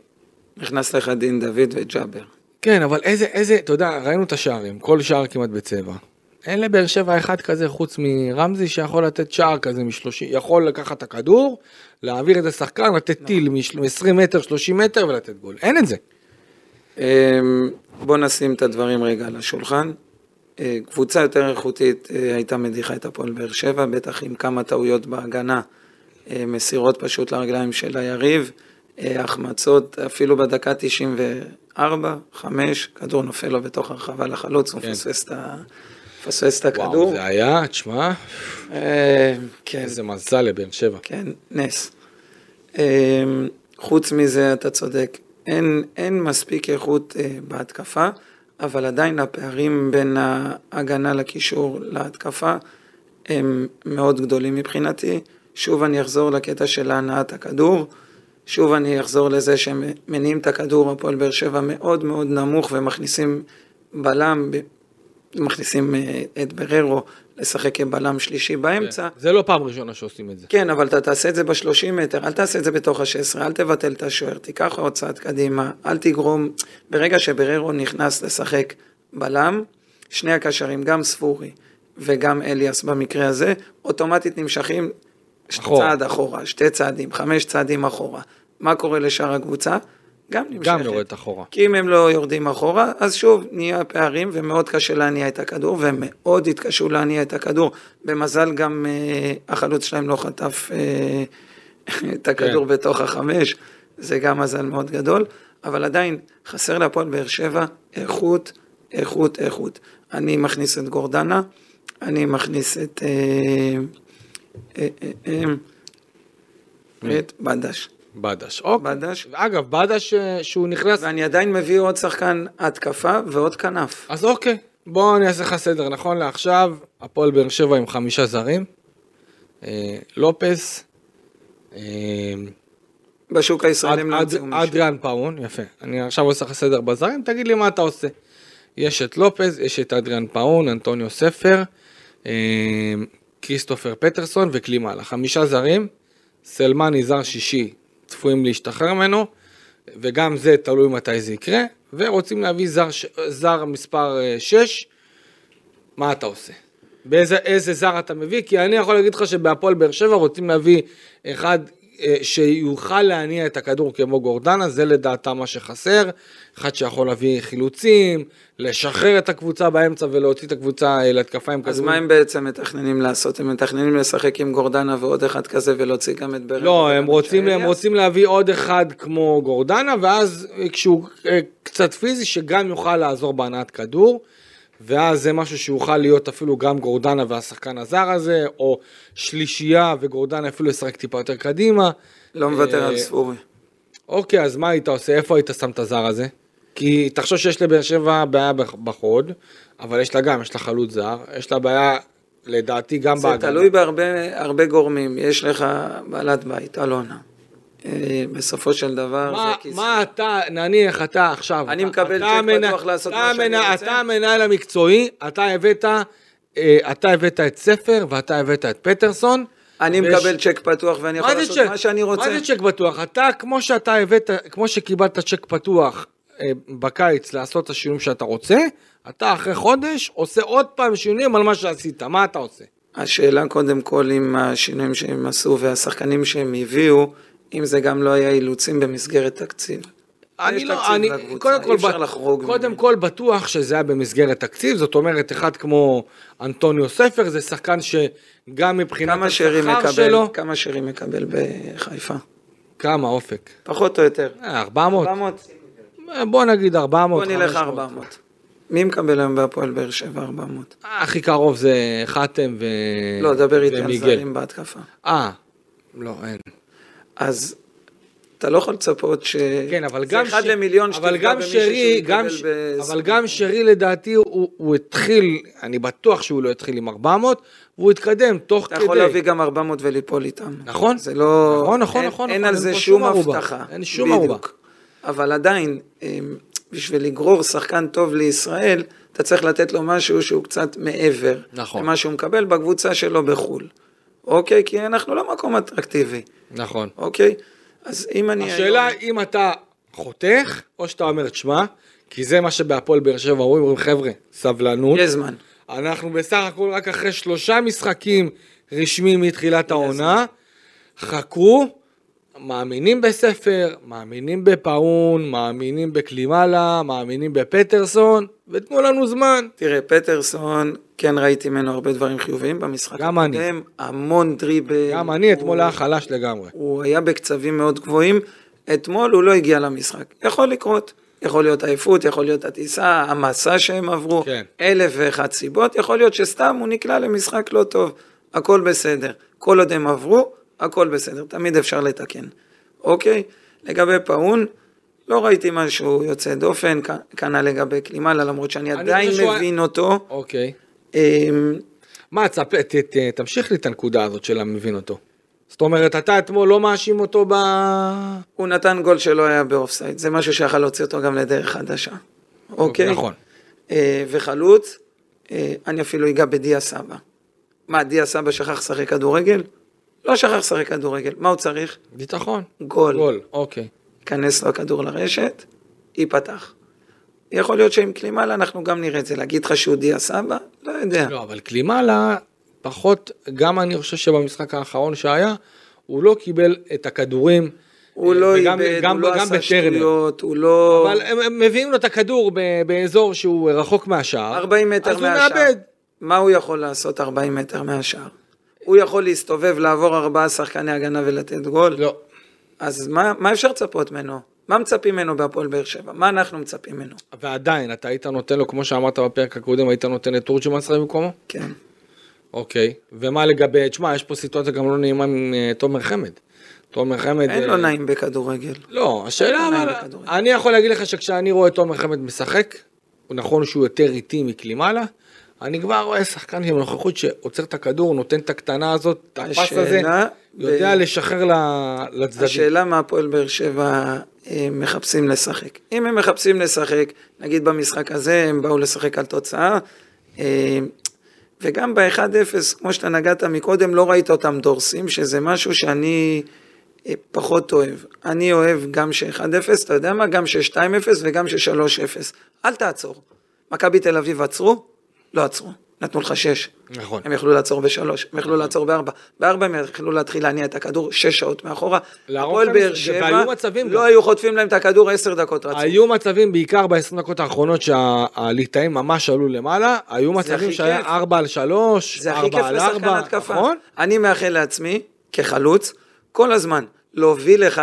נכנס לך דין דוד וג'אבר. כן, אבל איזה, איזה, אתה יודע, ראינו את השערים, כל שער כמעט בצבע. אין לבאר שבע אחד כזה חוץ מרמזי שיכול לתת שער כזה משלושים, יכול לקחת את הכדור, להעביר את השחקן, לתת טיל מ-20 מטר, 30 מטר ולתת גול. אין את זה. אמ, בוא נשים את הדברים רגע על השולחן. אה, קבוצה יותר איכותית אה, הייתה מדיחה את הפועל באר שבע, בטח עם כמה טעויות בהגנה, אה, מסירות פשוט לרגליים של היריב. החמצות, אפילו בדקה 94, 5, כדור נופל לו בתוך הרחבה לחלוץ, הוא כן. מפספס את ה- מפספס את וואו, הכדור. זה היה, תשמע, אה, כן, איזה מזל לבאר שבע. כן, נס. אה, חוץ מזה, אתה צודק, אין, אין מספיק איכות אה, בהתקפה, אבל עדיין הפערים בין ההגנה לקישור להתקפה הם מאוד גדולים מבחינתי. שוב אני אחזור לקטע של הנעת הכדור. שוב אני אחזור לזה שהם מניעים את הכדור, הפועל באר שבע מאוד מאוד נמוך ומכניסים בלם, מכניסים אה, את בררו לשחק כבלם שלישי באמצע. זה לא פעם ראשונה שעושים את זה. כן, אבל אתה תעשה את זה ב-30 מטר, אל תעשה את זה בתוך ה-16, אל תבטל את השוער, תיקח עוד צעד קדימה, אל תגרום, ברגע שבררו נכנס לשחק בלם, שני הקשרים, גם ספורי וגם אליאס במקרה הזה, אוטומטית נמשכים אחורה. צעד אחורה, שתי צעדים, חמש צעדים אחורה. מה קורה לשאר הקבוצה? גם נמשכת. גם יורדת אחורה. כי אם הם לא יורדים אחורה, אז שוב, נהיה פערים ומאוד קשה להניע את הכדור, והם מאוד התקשו להניע את הכדור. במזל גם אה, החלוץ שלהם לא חטף אה, את הכדור כן. בתוך החמש, זה גם מזל מאוד גדול, אבל עדיין חסר להפועל באר שבע איכות, איכות, איכות. אני מכניס את גורדנה, אני מכניס את... אה, אה, אה, אה, את בדש. בדש. אוקיי. בדש. אגב, בדש אה, שהוא נכנס... ואני עדיין מביא עוד שחקן התקפה ועוד כנף. אז אוקיי, בוא אני אעשה לך סדר. נכון לעכשיו, הפועל באר שבע עם חמישה זרים. אה, לופס. אה, בשוק הישראלי הם לא ימצאו מישהו. אדריאן פאון, יפה. אני עכשיו עושה לך סדר בזרים, תגיד לי מה אתה עושה. יש את לופז, יש את אדריאן פאון, אנטוניו ספר, אה, כריסטופר פטרסון וקלימאלה. חמישה זרים, סלמני זר שישי, צפויים להשתחרר ממנו, וגם זה תלוי מתי זה יקרה, ורוצים להביא זר, זר מספר 6, מה אתה עושה? באיזה איזה זר אתה מביא? כי אני יכול להגיד לך שבהפועל באר שבע רוצים להביא אחד אה, שיוכל להניע את הכדור כמו גורדנה, זה לדעתם מה שחסר. אחד שיכול להביא חילוצים, לשחרר את הקבוצה באמצע ולהוציא את הקבוצה אה, להתקפה עם אז כדור. מה הם בעצם מתכננים לעשות? הם מתכננים לשחק עם גורדנה ועוד אחד כזה ולהוציא גם את ברק? לא, הם רוצים, הם? רוצים להביא עוד אחד כמו גורדנה, ואז אה, כשהוא אה, קצת פיזי, שגם יוכל לעזור בהנעת כדור, ואז זה משהו שיוכל להיות אפילו גם גורדנה והשחקן הזר הזה, או שלישייה וגורדנה אפילו ישחק טיפה יותר קדימה. לא מוותר על אה, ספורי. אוקיי, אז מה היית עושה? איפה היית שם את הזר הזה? כי תחשוב שיש לבאר שבע בעיה בח- בחוד, אבל יש לה גם, יש לה חלוץ זר, יש לה בעיה, לדעתי, גם זה בהגנה. תלוי בהרבה הרבה גורמים. יש לך בעלת בית, אלונה. אה, בסופו של דבר מה, זה כיס. מה אתה, נניח אתה עכשיו, אני מקבל צ'ק המנ- פתוח לעשות מה שאני רוצה? אתה המנהל המקצועי, אתה הבאת, אה, אתה הבאת את ספר ואתה הבאת את פטרסון. אני ויש- מקבל צ'ק פתוח ואני יכול לעשות צ'ק? מה שאני רוצה. מה זה צ'ק פתוח? אתה, כמו שאתה הבאת, כמו שקיבלת צ'ק פתוח אה, בקיץ לעשות את השינויים שאתה רוצה, אתה אחרי חודש עושה עוד פעם שינויים על מה שעשית, מה אתה עושה? השאלה קודם כל עם השינויים שהם עשו והשחקנים שהם הביאו, אם זה גם לא היה אילוצים במסגרת תקציב. אני לא, אני, לקבוצה, קודם כל, אי אפשר ב- לחרוג קודם. כל בטוח שזה היה במסגרת תקציב, זאת אומרת, אחד כמו אנטוניו ספר, זה שחקן שגם מבחינת השכר שלו, כמה שרי מקבל בחיפה? כמה אופק? פחות או יותר. אה, 400? 400? בוא נגיד 400, בוא נלך 500. 400. מי מקבל היום בהפועל באר שבע 400? אה, הכי קרוב זה חתם ו... לא, דבר איתי על ומיגל. זרים בהתקפה. אה, לא, אין. אז אתה לא יכול לצפות ש... כן, אבל זה גם... אחד ש- למיליון אבל שתפגע גם במישהו שרי, גם ש... בסכום. אבל גם שרי לדעתי, הוא, הוא התחיל, אני בטוח שהוא לא התחיל עם 400, והוא התקדם תוך אתה כדי. יכול להביא גם 400 וליפול איתם. נכון. זה לא... נכון, נכון, אין, נכון, אין נכון, על זה שום. הבטחה. אין שום ערובה. אבל עדיין, אמ, בשביל לגרור שחקן טוב לישראל, אתה צריך לתת לו משהו שהוא קצת מעבר. נכון. למה שהוא מקבל בקבוצה שלו בחו"ל. אוקיי? כי אנחנו לא מקום אטרקטיבי. נכון. אוקיי? אז אם אני... השאלה היום- אם אתה חותך, או שאתה אומר, תשמע, כי זה מה שבהפועל באר שבע אומרים, אומרים, חבר'ה, סבלנות. יש זמן. אנחנו בסך הכל רק אחרי שלושה משחקים רשמיים מתחילת העונה. חכו, מאמינים בספר, מאמינים בפאון, מאמינים בקלימאלה, מאמינים בפטרסון, ותנו לנו זמן. תראה, פטרסון, כן ראיתי ממנו הרבה דברים חיוביים במשחק גם אני. הקודם, המון דריבל. גם אני הוא- אתמול היה חלש לגמרי. הוא היה בקצבים מאוד גבוהים, אתמול הוא לא הגיע למשחק. יכול לקרות. יכול להיות עייפות, יכול להיות הטיסה, המסע שהם עברו, כן. אלף ואחת סיבות, יכול להיות שסתם הוא נקלע למשחק לא טוב, הכל בסדר. כל עוד הם עברו, הכל בסדר, תמיד אפשר לתקן. אוקיי? לגבי פאון, לא ראיתי משהו יוצא דופן, כנ"ל לגבי קלימאלה, למרות שאני אני עדיין שהוא- מבין אותו. אוקיי. אמ, מה, תספ... ת, ת, תמשיך לי את הנקודה הזאת של המבין אותו. זאת אומרת, אתה אתמול לא מאשים אותו ב... הוא נתן גול שלא היה באופסייד, זה משהו שיכל להוציא אותו גם לדרך חדשה. אוקיי? נכון. אה, וחלוץ, אה, אני אפילו אגע בדיה סבא. מה, דיה סבא שכח לשחק כדורגל? לא שכח לשחק כדורגל, מה הוא צריך? ביטחון. גול. גול, אוקיי. ייכנס לו הכדור לרשת, ייפתח. יכול להיות שעם קלימאלה אנחנו גם נראה את זה. להגיד לך שהוא דיה סבא? לא יודע. לא, אבל קלימאלה, פחות, גם אני חושב שבמשחק האחרון שהיה, הוא לא קיבל את הכדורים. הוא לא איבד, הוא לא עשה. שטויות, הוא לא... אבל הם הם מביאים לו את הכדור באזור שהוא רחוק מהשער. 40 מטר אז הוא מהשער. מאבד. מה הוא יכול לעשות 40 מטר מהשער? הוא יכול להסתובב, לעבור ארבעה שחקני הגנה ולתת גול? לא. אז מה, מה אפשר לצפות ממנו? מה מצפים ממנו בהפועל באר שבע? מה אנחנו מצפים ממנו? ועדיין, אתה היית נותן לו, כמו שאמרת בפרק הקודם, היית נותן את תורג'מן לשחק במקומו? כן. אוקיי. ומה לגבי, תשמע, יש פה סיטואציה גם לא נעימה עם אה, תומר חמד. תומר חמד... אין אה, לו נעים בכדורגל. לא, השאלה, אבל. אני יכול להגיד לך שכשאני רואה תומר חמד משחק, הוא נכון שהוא יותר איטי מקלימאלה, אני כבר רואה שחקן עם נוכחות שעוצר את הכדור, נותן את הקטנה הזאת, את הפס הזה, יודע ב- לשחרר ל- לצדדים. השאלה מה הפועל באר שבע אה, מחפשים לשחק. אם הם מחפשים לשחק, נגיד במשחק הזה הם באו לשחק על תוצאה, אה, וגם ב-1-0, כמו שאתה נגעת מקודם, לא ראית אותם דורסים, שזה משהו שאני אה, פחות אוהב. אני אוהב גם ש-1-0, אתה יודע מה? גם ש-2-0 וגם ש-3-0. אל תעצור. מכבי תל אביב עצרו? לא עצרו. נתנו לך 6. נכון. הם יכלו לעצור בשלוש, הם יכלו לעצור בארבע. בארבע הם יכלו להתחיל להניע את הכדור שש שעות מאחורה. הפועל באר שבע, והיו מצבים לא גם. היו חוטפים להם את הכדור עשר דקות רצוף. היו מצבים, בעיקר ב-20 דקות האחרונות, שהליטאים ממש עלו למעלה, היו מצבים שהיה כיף. 4 על 3, זה הכי 4 כיף על לשחקן 4, התקפה. נכון? אני מאחל לעצמי, כחלוץ, כל הזמן להוביל 1-0,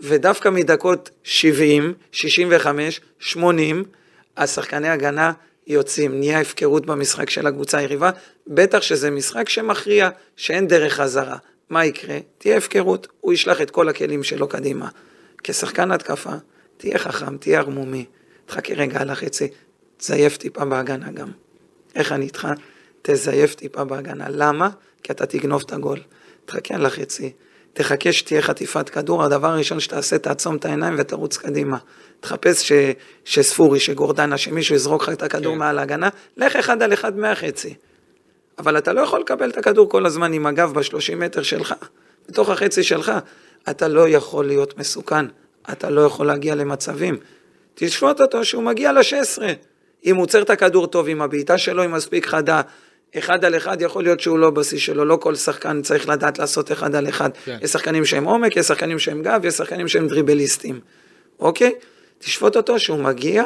ודווקא מדקות 70, 65, 80, השחקני הגנה יוצאים, נהיה הפקרות במשחק של הקבוצה היריבה, בטח שזה משחק שמכריע, שאין דרך חזרה. מה יקרה? תהיה הפקרות, הוא ישלח את כל הכלים שלו קדימה. כשחקן התקפה, תהיה חכם, תהיה ערמומי, תחכה רגע על החצי, תזייף טיפה בהגנה גם. איך אני איתך? תזייף טיפה בהגנה. למה? כי אתה תגנוב את הגול. תחכה על החצי, תחכה שתהיה חטיפת כדור, הדבר הראשון שתעשה, תעצום את העיניים ותרוץ קדימה. תחפש ש... שספורי, שגורדנה, שמישהו יזרוק לך את הכדור כן. מעל ההגנה, לך אחד על אחד מהחצי. אבל אתה לא יכול לקבל את הכדור כל הזמן עם הגב ב-30 מטר שלך, בתוך החצי שלך. אתה לא יכול להיות מסוכן, אתה לא יכול להגיע למצבים. תשפוט אותו שהוא מגיע ל-16. אם הוא עוצר את הכדור טוב, אם הבעיטה שלו היא מספיק חדה, אחד על אחד יכול להיות שהוא לא בשיא שלו, לא כל שחקן צריך לדעת לעשות אחד על אחד. כן. יש שחקנים שהם עומק, יש שחקנים שהם גב, יש שחקנים שהם דריבליסטים, אוקיי? תשפוט אותו שהוא מגיע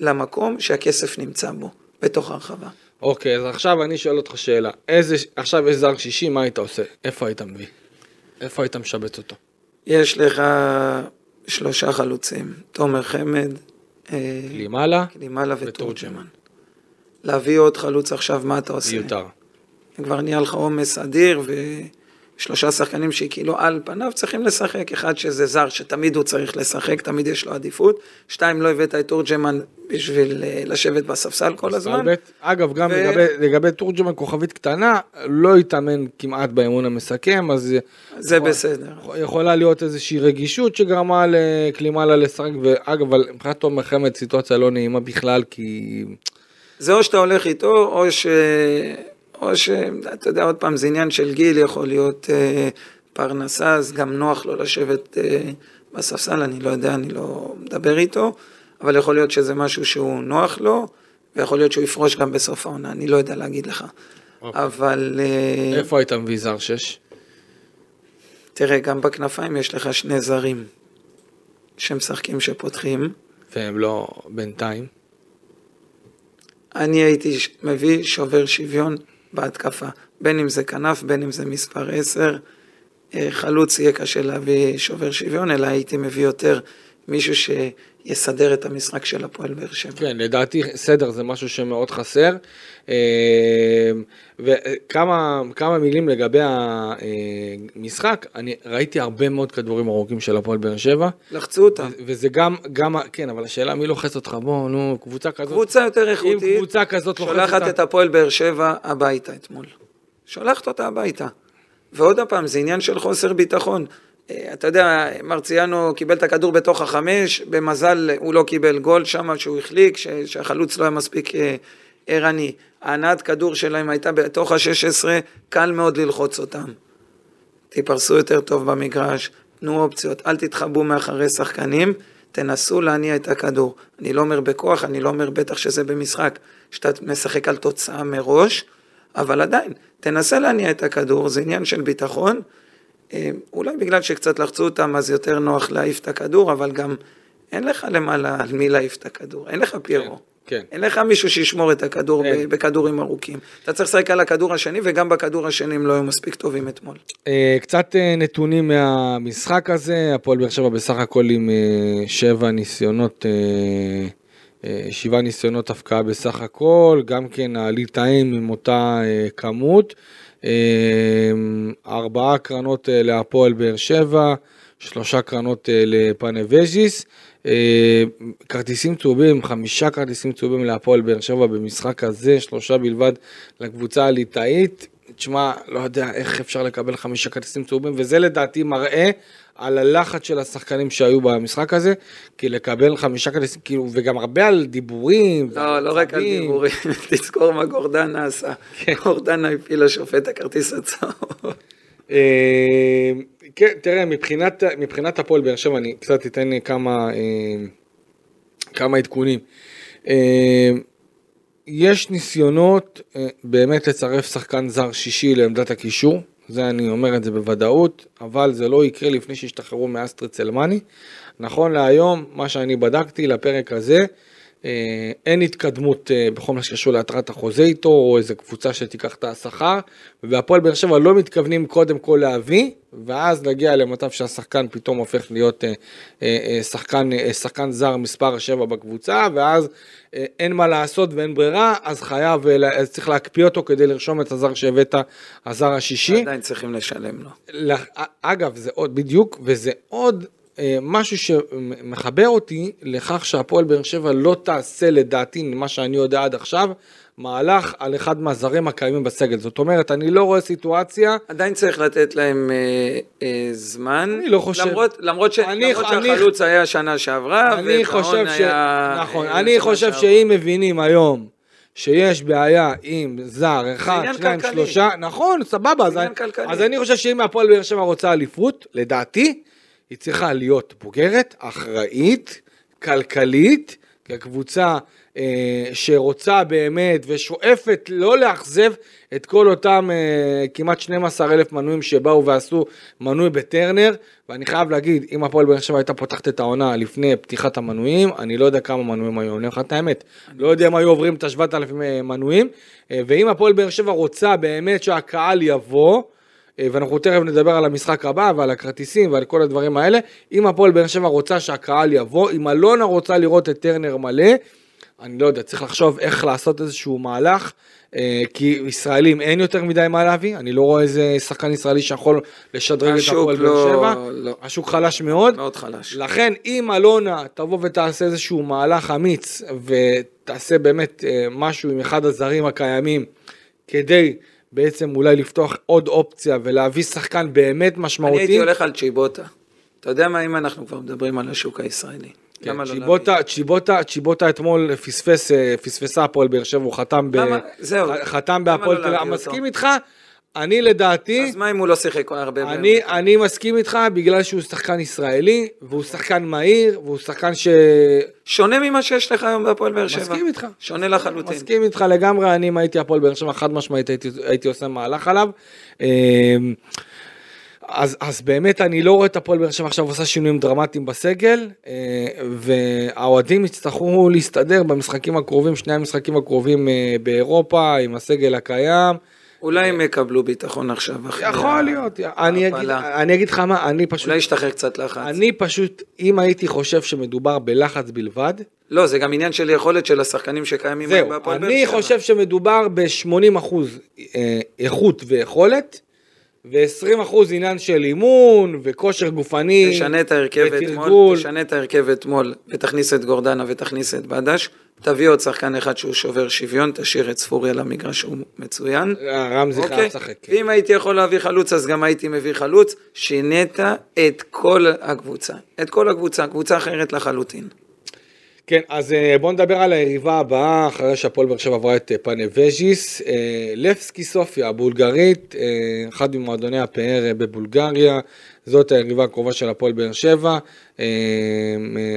למקום שהכסף נמצא בו, בתוך הרחבה. אוקיי, אז עכשיו אני שואל אותך שאלה. איזה, עכשיו יש זר שישי, מה היית עושה? איפה היית מביא? איפה היית משבץ אותו? יש לך שלושה חלוצים, תומר חמד, אה, לימאלה? קלימאלה ותורג'מן. להביא עוד חלוץ עכשיו, מה אתה עושה? מיותר. כבר נהיה לך עומס אדיר, ושלושה שחקנים שכאילו על פניו צריכים לשחק. אחד שזה זר, שתמיד הוא צריך לשחק, תמיד יש לו עדיפות. שתיים, לא הבאת את תורג'מן בשביל אה, לשבת בספסל כל הזמן. סלבט. אגב, גם ו- לגבי, לגבי תורג'מן כוכבית קטנה, לא התאמן כמעט באימון המסכם, אז זה יכול- בסדר. יכולה להיות איזושהי רגישות שגרמה לקלימאלה לשחק, ואגב, מבחינת תומר חמד סיטואציה לא נעימה בכלל, כי... זה או שאתה הולך איתו, או ש... או ש... אתה יודע, עוד פעם, זה עניין של גיל, יכול להיות אה, פרנסה, אז גם נוח לו לשבת אה, בספסל, אני לא יודע, אני לא מדבר איתו, אבל יכול להיות שזה משהו שהוא נוח לו, ויכול להיות שהוא יפרוש גם בסוף העונה, אני לא יודע להגיד לך. אוקיי. אבל אה, איפה היית מביא זר שש? תראה, גם בכנפיים יש לך שני זרים שמשחקים שפותחים. והם לא בינתיים. אני הייתי ש- מביא שובר שוויון בהתקפה, בין אם זה כנף, בין אם זה מספר 10. אה, חלוץ יהיה קשה להביא שובר שוויון, אלא הייתי מביא יותר מישהו שיסדר את המשחק של הפועל באר שבע. כן, לדעתי סדר זה משהו שמאוד חסר. אה, וכמה כמה מילים לגבי המשחק, אני ראיתי הרבה מאוד כדורים ארוכים של הפועל באר שבע. לחצו אותם. וזה גם, גם, כן, אבל השאלה מי לוחץ אותך, בוא, נו, קבוצה כזאת. קבוצה יותר איכותית. אם קבוצה כזאת לוחצת. שולחת את הפועל באר שבע הביתה אתמול. שולחת אותה הביתה. ועוד פעם, זה עניין של חוסר ביטחון. אה, אתה יודע, מרציאנו קיבל את הכדור בתוך החמש, במזל הוא לא קיבל גול שם שהוא החליק, שהחלוץ לא היה מספיק אה, ערני. הענת כדור שלהם הייתה בתוך ה-16, קל מאוד ללחוץ אותם. תיפרסו יותר טוב במגרש, תנו אופציות, אל תתחבאו מאחורי שחקנים, תנסו להניע את הכדור. אני לא אומר בכוח, אני לא אומר בטח שזה במשחק, שאתה משחק על תוצאה מראש, אבל עדיין, תנסה להניע את הכדור, זה עניין של ביטחון. אה, אולי בגלל שקצת לחצו אותם אז יותר נוח להעיף את הכדור, אבל גם אין לך למעלה על מי להעיף את הכדור, אין לך פיירו. כן. כן. אין לך מישהו שישמור את הכדור אין. בכדורים ארוכים. אתה צריך לשחק על הכדור השני, וגם בכדור השני הם לא היו מספיק טובים אתמול. אה, קצת אה, נתונים מהמשחק הזה, הפועל באר שבע בסך הכל עם שבע ניסיונות, שבעה ניסיונות הפקעה בסך הכל, גם כן הליטאים עם אותה כמות, ארבעה קרנות להפועל באר שבע, שלושה קרנות לפאנבז'יס. אה, כרטיסים צהובים, חמישה כרטיסים צהובים להפועל באר שבע במשחק הזה, שלושה בלבד לקבוצה הליטאית. תשמע, לא יודע איך אפשר לקבל חמישה כרטיסים צהובים, וזה לדעתי מראה על הלחץ של השחקנים שהיו במשחק הזה, כי לקבל חמישה כרטיסים, כאילו, וגם הרבה על דיבורים. לא, לא רק על דיבורים, תזכור מה גורדנה עשה. כן. גורדנה הפיל לשופט הכרטיס הצהוב. אה, כן, תראה, מבחינת, מבחינת הפועל באר שבע, אני קצת אתן כמה, אה, כמה עדכונים. אה, יש ניסיונות באמת לצרף שחקן זר שישי לעמדת הקישור, זה אני אומר את זה בוודאות, אבל זה לא יקרה לפני שישתחררו מאסטריט סלמני. נכון להיום, מה שאני בדקתי לפרק הזה, אין התקדמות אה, בכל מה שקשור להתרת החוזה איתו, או איזה קבוצה שתיקח את השכר, והפועל באר שבע לא מתכוונים קודם כל להביא, ואז להגיע למצב שהשחקן פתאום הופך להיות אה, שחקן, שחקן זר מספר 7 בקבוצה, ואז אין מה לעשות ואין ברירה, אז חייב, אז צריך להקפיא אותו כדי לרשום את הזר שהבאת, הזר השישי. עדיין צריכים לשלם לו. אגב, זה עוד, בדיוק, וזה עוד אה, משהו שמחבר אותי לכך שהפועל באר שבע לא תעשה לדעתי, ממה שאני יודע עד עכשיו, מהלך על אחד מהזרים הקיימים בסגל. זאת אומרת, אני לא רואה סיטואציה... עדיין צריך לתת להם אה, אה, זמן. אני לא חושב... למרות, למרות, ש, אני, למרות אני, שהחלוץ אני, היה שנה שעברה, חושב ש... היה... נכון, אה, אני חושב שאם מבינים היום שיש בעיה עם זר, אחד, שניים, כלכלי. שלושה, נכון, סבבה, אז, אז אני חושב שאם הפועל באר שבע רוצה אליפות, לדעתי, היא צריכה להיות בוגרת, אחראית, כלכלית, כקבוצה אה, שרוצה באמת ושואפת לא לאכזב את כל אותם אה, כמעט 12 אלף מנויים שבאו ועשו מנוי בטרנר. ואני חייב להגיד אם הפועל באר שבע הייתה פותחת את העונה לפני פתיחת המנויים אני לא יודע כמה מנויים היו, אני אומר לך את האמת, לא יודע אם היו עוברים את ה-7,000 אה, מנויים. אה, ואם הפועל באר שבע רוצה באמת שהקהל יבוא ואנחנו תכף נדבר על המשחק הבא ועל הכרטיסים ועל כל הדברים האלה. אם הפועל באר שבע רוצה שהקהל יבוא, אם אלונה רוצה לראות את טרנר מלא, אני לא יודע, צריך לחשוב איך לעשות איזשהו מהלך, אה, כי ישראלים אין יותר מדי מה להביא, אני לא רואה איזה שחקן ישראלי שיכול לשדרג את הפועל באר לא, שבע, לא. השוק חלש מאוד, מאוד חלש. לכן אם אלונה תבוא ותעשה איזשהו מהלך אמיץ ותעשה באמת אה, משהו עם אחד הזרים הקיימים כדי בעצם אולי לפתוח עוד אופציה ולהביא שחקן באמת משמעותי. אני הייתי הולך על צ'יבוטה. אתה יודע מה, אם אנחנו כבר מדברים על השוק הישראלי. כן, לא צ'יבוטה, צ'יבוטה, צ'יבוטה אתמול פספס, אה, פספסה הפועל באר שבע, הוא חתם, ב, חתם בהפועל תל אביב, מסכים איתך, אני לדעתי... אז מה אם הוא לא שיחק הרבה? אני, אני מסכים איתך בגלל שהוא שחקן ישראלי, והוא שחקן מהיר, והוא שחקן ש... שונה ממה שיש לך היום בהפועל באר שבע. מסכים איתך. שונה לחלוטין. מסכים איתך לגמרי, אני אם הייתי הפועל באר שבע, חד משמעית הייתי, הייתי עושה מהלך עליו. אמ, אז, אז באמת אני לא רואה את הפועל באר שבע עכשיו עושה שינויים דרמטיים בסגל, אה, והאוהדים יצטרכו להסתדר במשחקים הקרובים, שני המשחקים הקרובים אה, באירופה, עם הסגל הקיים. אולי הם יקבלו ביטחון עכשיו אחרי יכול להיות, אני אגיד. אני אגיד לך מה, אני פשוט, אולי ישתחרר קצת לחץ. אני פשוט, אם הייתי חושב שמדובר בלחץ בלבד, לא, זה גם עניין של יכולת של השחקנים שקיימים בהפועל באר אני שבע. חושב שמדובר ב-80 אחוז אה, איכות ויכולת, ו-20 אחוז עניין של אימון וכושר גופני. תשנה את ההרכב. אתמול, תשנה את ההרכב אתמול, ותכניס את גורדנה ותכניס את בדש, תביא עוד שחקן אחד שהוא שובר שוויון, תשאיר את ספורי על המגרש, הוא מצוין. אה, רמזי חייב אוקיי? לשחק. כן. ואם הייתי יכול להביא חלוץ, אז גם הייתי מביא חלוץ. שינית את כל הקבוצה. את כל הקבוצה, קבוצה אחרת לחלוטין. כן, אז אה, בואו נדבר על היריבה הבאה, אחרי שהפועל באר שבע עברה את אה, פאנבז'יס. אה, לפסקי סופיה, הבולגרית, אחד ממועדוני הפאר בבולגריה, זאת היריבה הקרובה של הפועל באר שבע.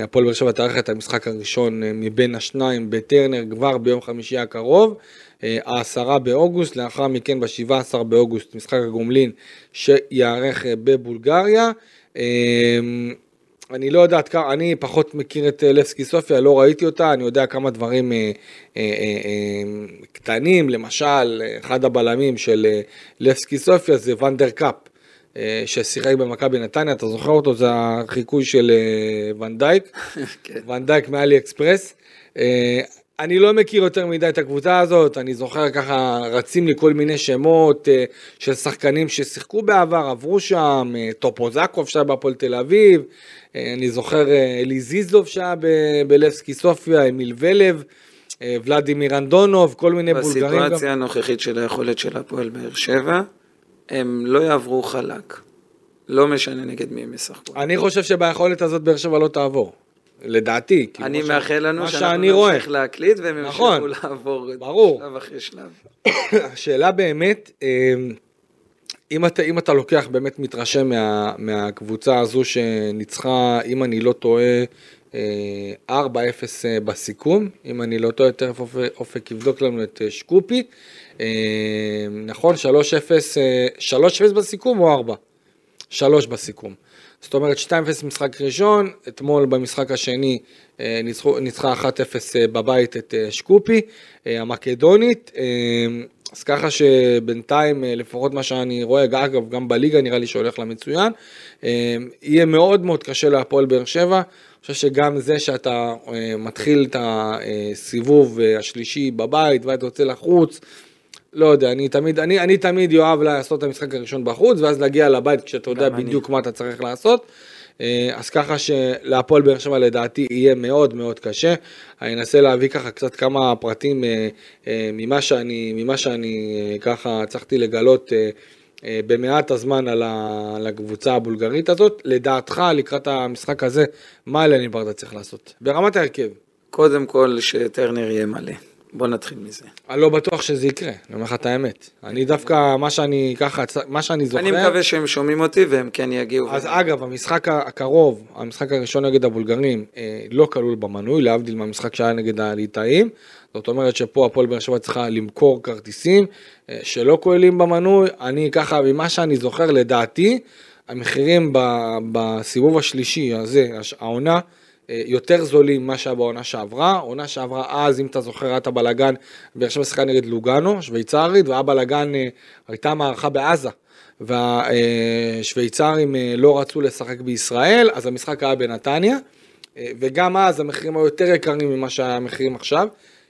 הפועל באר שבע תארח את המשחק הראשון מבין השניים בטרנר כבר ביום חמישי הקרוב. אה, העשרה באוגוסט, לאחר מכן ב-17 באוגוסט משחק הגומלין שייערך אה, בבולגריה. אני לא יודע עד כמה, אני פחות מכיר את אה, לבסקי סופיה, לא ראיתי אותה, אני יודע כמה דברים אה, אה, אה, אה, קטנים, למשל, אחד הבלמים של אה, לבסקי סופיה זה ון דר קאפ, אה, ששיחק במכבי נתניה, אתה זוכר אותו? זה החיקוי של אה, ון דייק, כן. ון דייק מ AliExpress. אה, אני לא מכיר יותר מדי את הקבוצה הזאת, אני זוכר ככה, רצים לי כל מיני שמות אה, של שחקנים ששיחקו בעבר, עברו שם, אה, טופוזקוב שהיה בהפועל תל אביב, אה, אני זוכר אה, אליזיזוב שהיה ב- בלבסקי סופיה, אמיל ולב, אה, ולדימיר אנדונוב, כל מיני בולגרים גם. בסיטואציה הנוכחית של היכולת של הפועל באר שבע, הם לא יעברו חלק. לא משנה נגד מי הם ישחקו. אני חושב שביכולת הזאת באר שבע לא תעבור, לדעתי. אני מאחל לנו שאנחנו. נמשיך להקליט והם נכון. ימשיכו לעבור ברור. שלב אחרי שלב. השאלה באמת, אה, אם אתה, אם אתה לוקח, באמת מתרשם מה, מהקבוצה הזו שניצחה, אם אני לא טועה, אה, 4-0 אה, בסיכום, אם אני לא טועה, תכף אופק, אופק יבדוק לנו את אה, שקופי. אה, נכון, 3-0, אה, 3-0 בסיכום או 4? 3 בסיכום. זאת אומרת 2-0 משחק ראשון, אתמול במשחק השני אה, ניצחה 1-0 אה, בבית את אה, שקופי, המקדונית. אז ככה שבינתיים, לפחות מה שאני רואה, אגב, גם בליגה נראה לי שהולך לה מצוין, יהיה מאוד מאוד קשה להפועל באר שבע. אני חושב שגם זה שאתה מתחיל את הסיבוב השלישי בבית ואתה יוצא לחוץ, לא יודע, אני תמיד, אני, אני תמיד אוהב לעשות את המשחק הראשון בחוץ, ואז להגיע לבית כשאתה יודע אני. בדיוק מה אתה צריך לעשות. אה, אז ככה שלהפועל באר שבע לדעתי יהיה מאוד מאוד קשה. אני אנסה להביא ככה קצת כמה פרטים אה, אה, ממה שאני, ממה שאני ככה הצלחתי לגלות במעט הזמן על, הקבוצה הבולגרית הזאת. לדעתך, לקראת המשחק הזה, מה אלני ברדה צריך לעשות? ברמת ההרכב. קודם כל שטרנר יהיה מלא. בוא נתחיל מזה. אני לא בטוח שזה יקרה, אני אומר לך את האמת. אני דווקא, מה שאני ככה, מה שאני זוכר... אני מקווה שהם שומעים אותי והם כן יגיעו. אז אגב, המשחק הקרוב, המשחק הראשון נגד הבולגרים, אה, לא כלול במנוי, להבדיל מהמשחק שהיה נגד הליטאים. זאת אומרת שפה הפועל באר שבע צריכה למכור כרטיסים אה, שלא כוללים במנוי. אני ככה, ממה שאני זוכר, לדעתי, המחירים ב- בסיבוב השלישי הזה, העונה, יותר זולים ממה שהיה בעונה שעברה. עונה שעברה אז, אם אתה זוכר, היה את הבלאגן, באר שבע שיחקה נגד לוגאנו, שוויצרית, והיה בלאגן, אה, הייתה מערכה בעזה. והשוויצרים אה, לא רצו לשחק בישראל, אז המשחק היה בנתניה, אה, וגם אז המחירים היו יותר יקרים ממה שהמחירים עכשיו.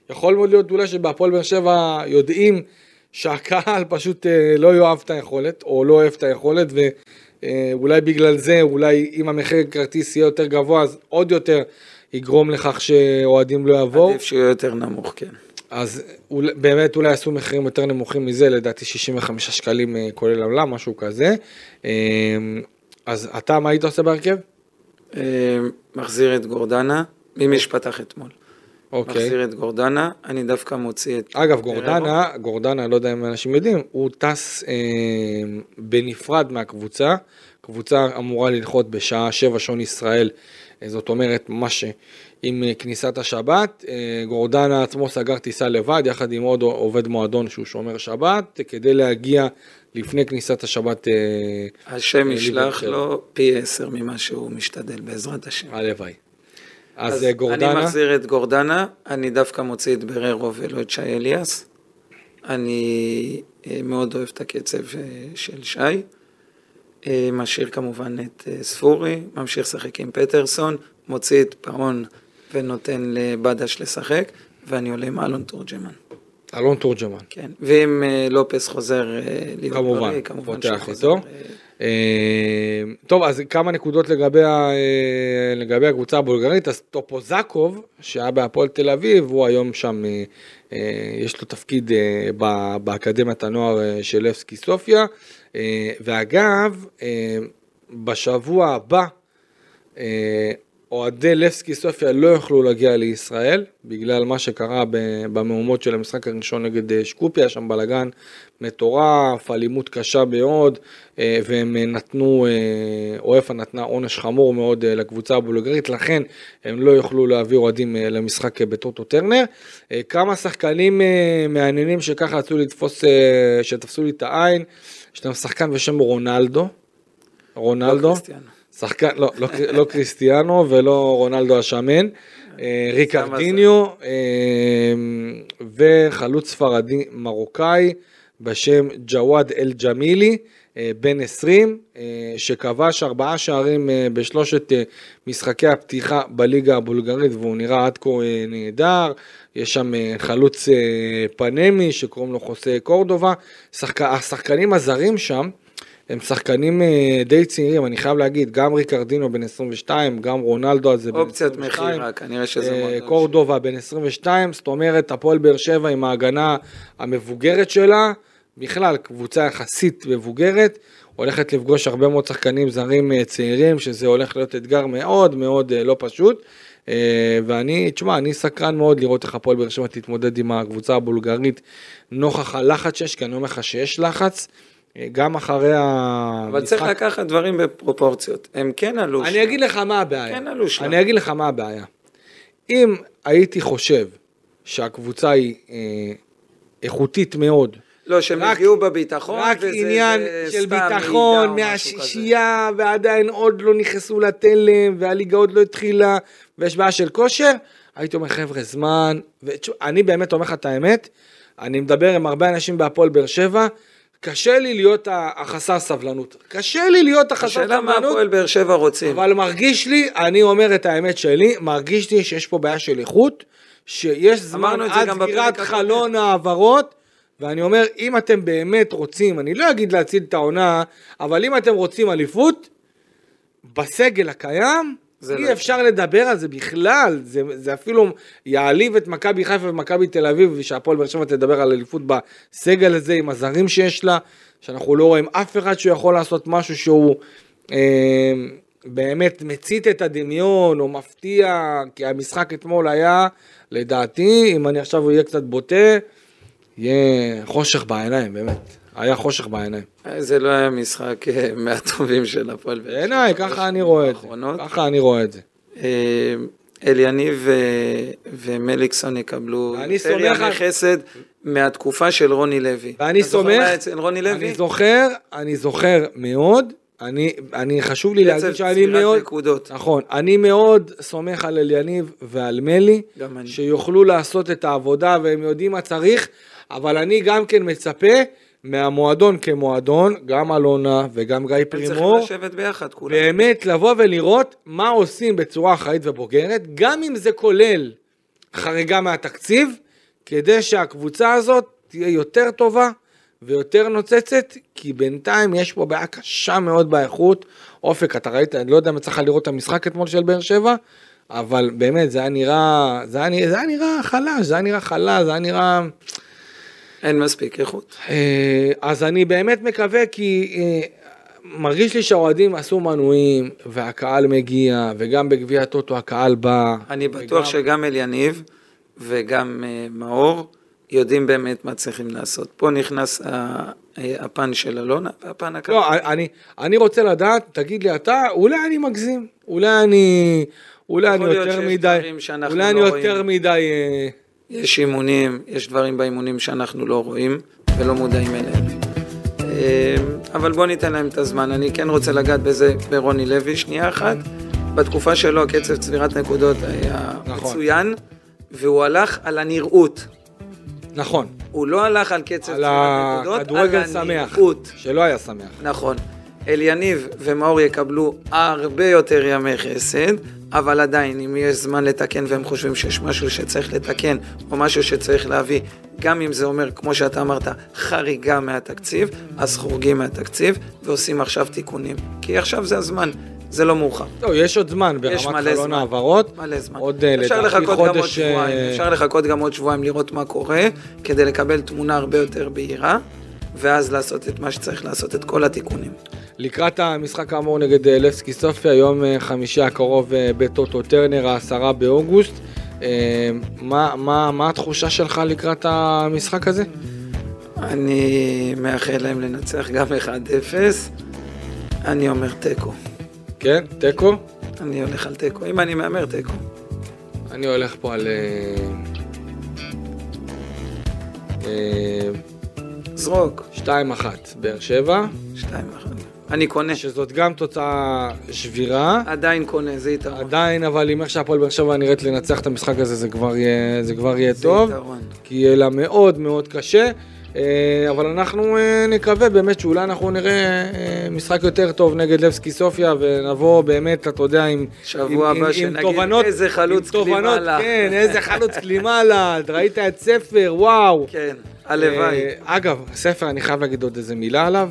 יכול מאוד להיות אולי שבהפועל באר שבע יודעים שהקהל פשוט אה, לא יאהב את היכולת, או לא אוהב את היכולת, ואולי בגלל זה, אולי אם המחיר כרטיס יהיה יותר גבוה, אז עוד יותר יגרום לכך שאוהדים לא יבואו. עדיף שהוא יהיה יותר נמוך, כן. אז אולי- באמת אולי עשו מחירים יותר נמוכים מזה, לדעתי 65 שקלים אה, כולל עולם, משהו כזה. אה, אז אתה, מה היית עושה בהרכב? אה, מחזיר את גורדנה, ממי שפתח אתמול. אוקיי. מחזיר את גורדנה, אני דווקא מוציא את... אגב, פררו. גורדנה, גורדנה, לא יודע אם אנשים יודעים, הוא טס אה, בנפרד מהקבוצה. קבוצה אמורה לנחות בשעה שבע שעון ישראל, אה, זאת אומרת, ממש עם אה, כניסת השבת. אה, גורדנה עצמו סגר טיסה לבד, יחד עם עוד עובד מועדון שהוא שומר שבת, כדי להגיע לפני כניסת השבת, אה, השם אה, ישלח. לו פי עשר ממה שהוא משתדל, בעזרת השם. הלוואי. אז, אז אה, גורדנה, אני מחזיר את גורדנה, אני דווקא מוציא את בררו ולא את שי אליאס. אני אה, מאוד אוהב את הקצב אה, של שי. משאיר כמובן את ספורי, ממשיך לשחק עם פטרסון, מוציא את פאון ונותן לבדש לשחק, ואני עולה עם אלון תורג'מן. אלון תורג'מן. כן, ואם לופס חוזר להיות כמובן, בריא, כמובן שהוא חוזר. איתו. אה, טוב, אז כמה נקודות לגבי, אה, לגבי הקבוצה הבולגרית, אז טופוזקוב, שהיה בהפועל תל אביב, הוא היום שם, אה, יש לו תפקיד באקדמיית הנוער של לבסקי סופיה, ואגב, בשבוע הבא, אוהדי לבסקי סופיה לא יוכלו להגיע לישראל בגלל מה שקרה במהומות של המשחק הראשון נגד אה, שקופי, היה שם בלאגן מטורף, אלימות קשה מאוד, אה, והם אה, נתנו, אוהפה נתנה עונש חמור מאוד לקבוצה הבולגרית, לכן הם לא יוכלו להביא אוהדים למשחק בטוטו טרנר. כמה שחקנים מעניינים שככה רצו לתפוס, שתפסו לי את העין, יש להם שחקן בשם רונלדו, לא רונלדו. קריסטיאנו. שחקן, לא, לא, לא קריסטיאנו ולא רונלדו השמן, אה, ריקרדיניו אה, וחלוץ ספרדי מרוקאי בשם ג'וואד אל ג'מילי, אה, בן 20, אה, שכבש ארבעה שערים בשלושת משחקי הפתיחה בליגה הבולגרית והוא נראה עד כה נהדר. יש שם חלוץ פנמי שקוראים לו חוסה קורדובה. שחק... השחקנים הזרים שם הם שחקנים אה, די צעירים, אני חייב להגיד, גם ריקרדינו בן 22, גם רונלדו הזה בן אופציית 22. מכירה, כנראה שזה אה, מועדון קורדובה בן 22, זאת אומרת, הפועל באר שבע עם ההגנה המבוגרת שלה, בכלל, קבוצה יחסית מבוגרת, הולכת לפגוש הרבה מאוד שחקנים זרים אה, צעירים, שזה הולך להיות אתגר מאוד מאוד לא פשוט. ואני, תשמע, אני סקרן מאוד לראות איך הפועל באר שבע תתמודד עם הקבוצה הבולגרית נוכח הלחץ שיש, כי אני אומר לך שיש לחץ. גם אחרי המשחק. אבל צריך לקחת דברים בפרופורציות. הם כן עלו אני שם. אגיד לך מה הבעיה. כן עלו שלב. אני אגיד לך מה הבעיה. אם הייתי חושב שהקבוצה היא אה, איכותית מאוד, לא, שהם רק- הגיעו בביטחון, רק וזה- עניין זה של ביטחון מהשישייה ועדיין עוד לא נכנסו לתלם והליגה עוד לא התחילה ויש בעיה של כושר, הייתי אומר חבר'ה זמן, ואני באמת אומר לך את האמת, אני מדבר עם הרבה אנשים בהפועל באר שבע, קשה לי להיות החסר סבלנות, קשה לי להיות החסר השאלה מה סבלנות, הפועל באר שבע רוצים. אבל מרגיש לי, אני אומר את האמת שלי, מרגיש לי שיש פה בעיה של איכות, שיש זמן עד סגירת. חלון העברות, ואני אומר, אם אתם באמת רוצים, אני לא אגיד להציל את העונה, אבל אם אתם רוצים אליפות, בסגל הקיים, אי לא אפשר לדבר על זה בכלל, זה, זה אפילו יעליב את מכבי חיפה ומכבי תל אביב, ושהפועל באר שבע תדבר על אליפות בסגל הזה עם הזרים שיש לה, שאנחנו לא רואים אף אחד שיכול לעשות משהו שהוא אה, באמת מצית את הדמיון או מפתיע, כי המשחק אתמול היה, לדעתי, אם אני עכשיו אהיה קצת בוטה, יהיה חושך בעיניים, באמת. היה חושך בעיניים. זה לא היה משחק אה, מהטובים של הפועל באר שבע. בעיניי, ככה אני רואה את זה. ככה אני רואה את זה. אה, אליניב ו- ומליקסון יקבלו יותר ימי חסד מהתקופה של רוני לוי. ואני סומך? אני זוכר, אני זוכר מאוד, אני, אני חשוב לי להגיד שאני מאוד, נקודות. נכון, אני מאוד סומך על אליניב ועל מלי. שיוכלו לעשות את העבודה והם יודעים מה צריך, אבל אני גם כן מצפה מהמועדון כמועדון, גם אלונה וגם גיא הם צריכים פרימור, לשבת ביחד כולם. באמת לבוא ולראות מה עושים בצורה אחראית ובוגרת, גם אם זה כולל חריגה מהתקציב, כדי שהקבוצה הזאת תהיה יותר טובה ויותר נוצצת, כי בינתיים יש פה בעיה קשה מאוד באיכות. אופק, אתה ראית, אני לא יודע אם יצא לך לראות את המשחק אתמול של באר שבע, אבל באמת, זה היה נראה, זה היה, זה היה נראה חלש, זה היה נראה חלש, זה היה נראה... אין מספיק איכות. אה, אז אני באמת מקווה כי אה, מרגיש לי שהאוהדים עשו מנויים והקהל מגיע וגם בגביע הטוטו הקהל בא. אני בטוח וגם- שגם אליניב וגם אה, מאור יודעים באמת מה צריכים לעשות. פה נכנס הפן של אלונה והפן הכלכלי. לא, אני, אני רוצה לדעת, תגיד לי אתה, אולי אני מגזים, אולי אני, אולי אני יותר מדי, אולי אני לא יותר רואים. מדי, אה, יש אימונים, יש דברים באימונים שאנחנו לא רואים ולא מודעים אליהם. אה, אבל בוא ניתן להם את הזמן. אני כן רוצה לגעת בזה ברוני לוי שנייה אחת. בתקופה שלו הקצב צבירת נקודות היה נכון. מצוין, והוא הלך על הנראות. נכון, הוא לא הלך על קצב על צבירת נקודות, הכדורגל על שמח, הנראות. שלא היה שמח. נכון. אליניב ומאור יקבלו הרבה יותר ימי חסד, אבל עדיין, אם יש זמן לתקן והם חושבים שיש משהו שצריך לתקן, או משהו שצריך להביא, גם אם זה אומר, כמו שאתה אמרת, חריגה מהתקציב, אז חורגים מהתקציב ועושים עכשיו תיקונים. כי עכשיו זה הזמן, זה לא מאוחר. טוב, יש עוד זמן ברמת חלון. העברות. מלא זמן. עוד אה, לדעתי חודש... אה, אפשר לחכות גם עוד שבועיים לראות מה קורה, כדי לקבל תמונה הרבה יותר בהירה, ואז לעשות את מה שצריך לעשות, את כל התיקונים. לקראת המשחק האמור נגד אה, לבסקי סופיה, יום אה, חמישי הקרוב אה, בטוטו טרנר, העשרה באוגוסט. מה, מה, מה התחושה שלך לקראת המשחק הזה? אני מאחל להם לנצח גם 1-0. אני אומר תיקו. כן, תיקו? אני הולך על תיקו. אם אני מהמר, תיקו. אני הולך פה על... זרוק. 2-1 באר שבע, 2-1. אני קונה. שזאת גם תוצאה שבירה. עדיין קונה, זה יתרון. עדיין, אבל עם איך שהפועל באר שבע נראית לנצח את המשחק הזה, זה כבר יהיה, זה כבר יהיה זה טוב. יתרון. כי יהיה לה מאוד מאוד קשה. אה, אבל אנחנו אה, נקווה באמת שאולי אנחנו נראה אה, משחק יותר טוב נגד לבסקי סופיה ונבוא באמת, אתה יודע, עם, שבוע עם, הבא עם, שנגיד תובנות, איזה חלוץ עם כלימה לה. כן, איזה חלוץ כלימה לה, ראית את ספר, וואו. כן, הלוואי. אגב, ספר, אני חייב להגיד עוד איזה מילה עליו.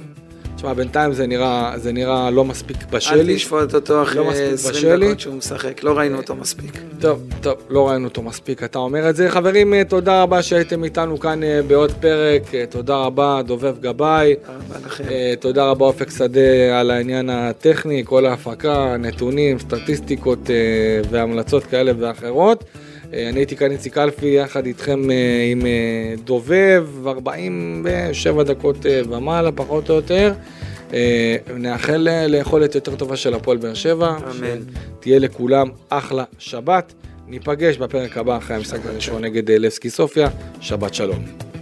תשמע, בינתיים זה נראה, זה נראה לא מספיק בשל אל. תשפוט אותו לא אחרי מספיק 20 בשל לי. דקות שהוא משחק, לא ראינו אותו מספיק. טוב, טוב, לא ראינו אותו מספיק, אתה אומר את זה. חברים, אה, תודה רבה שהייתם איתנו כאן אה, בעוד פרק, אה, תודה רבה, דובב גבאי, תודה תודה רבה אופק שדה על העניין הטכני, כל ההפקה, נתונים, סטטיסטיקות והמלצות כאלה ואחרות. אה, אני הייתי כאן איציק אלפי יחד איתכם אה, עם אה, דובב, 47 דקות ומעלה, פחות או יותר. נאחל ליכולת יותר טובה של הפועל באר שבע. אמן. תהיה לכולם אחלה שבת. ניפגש בפרק הבא אחרי המשחק הראשון נגד לבסקי סופיה. שבת שלום.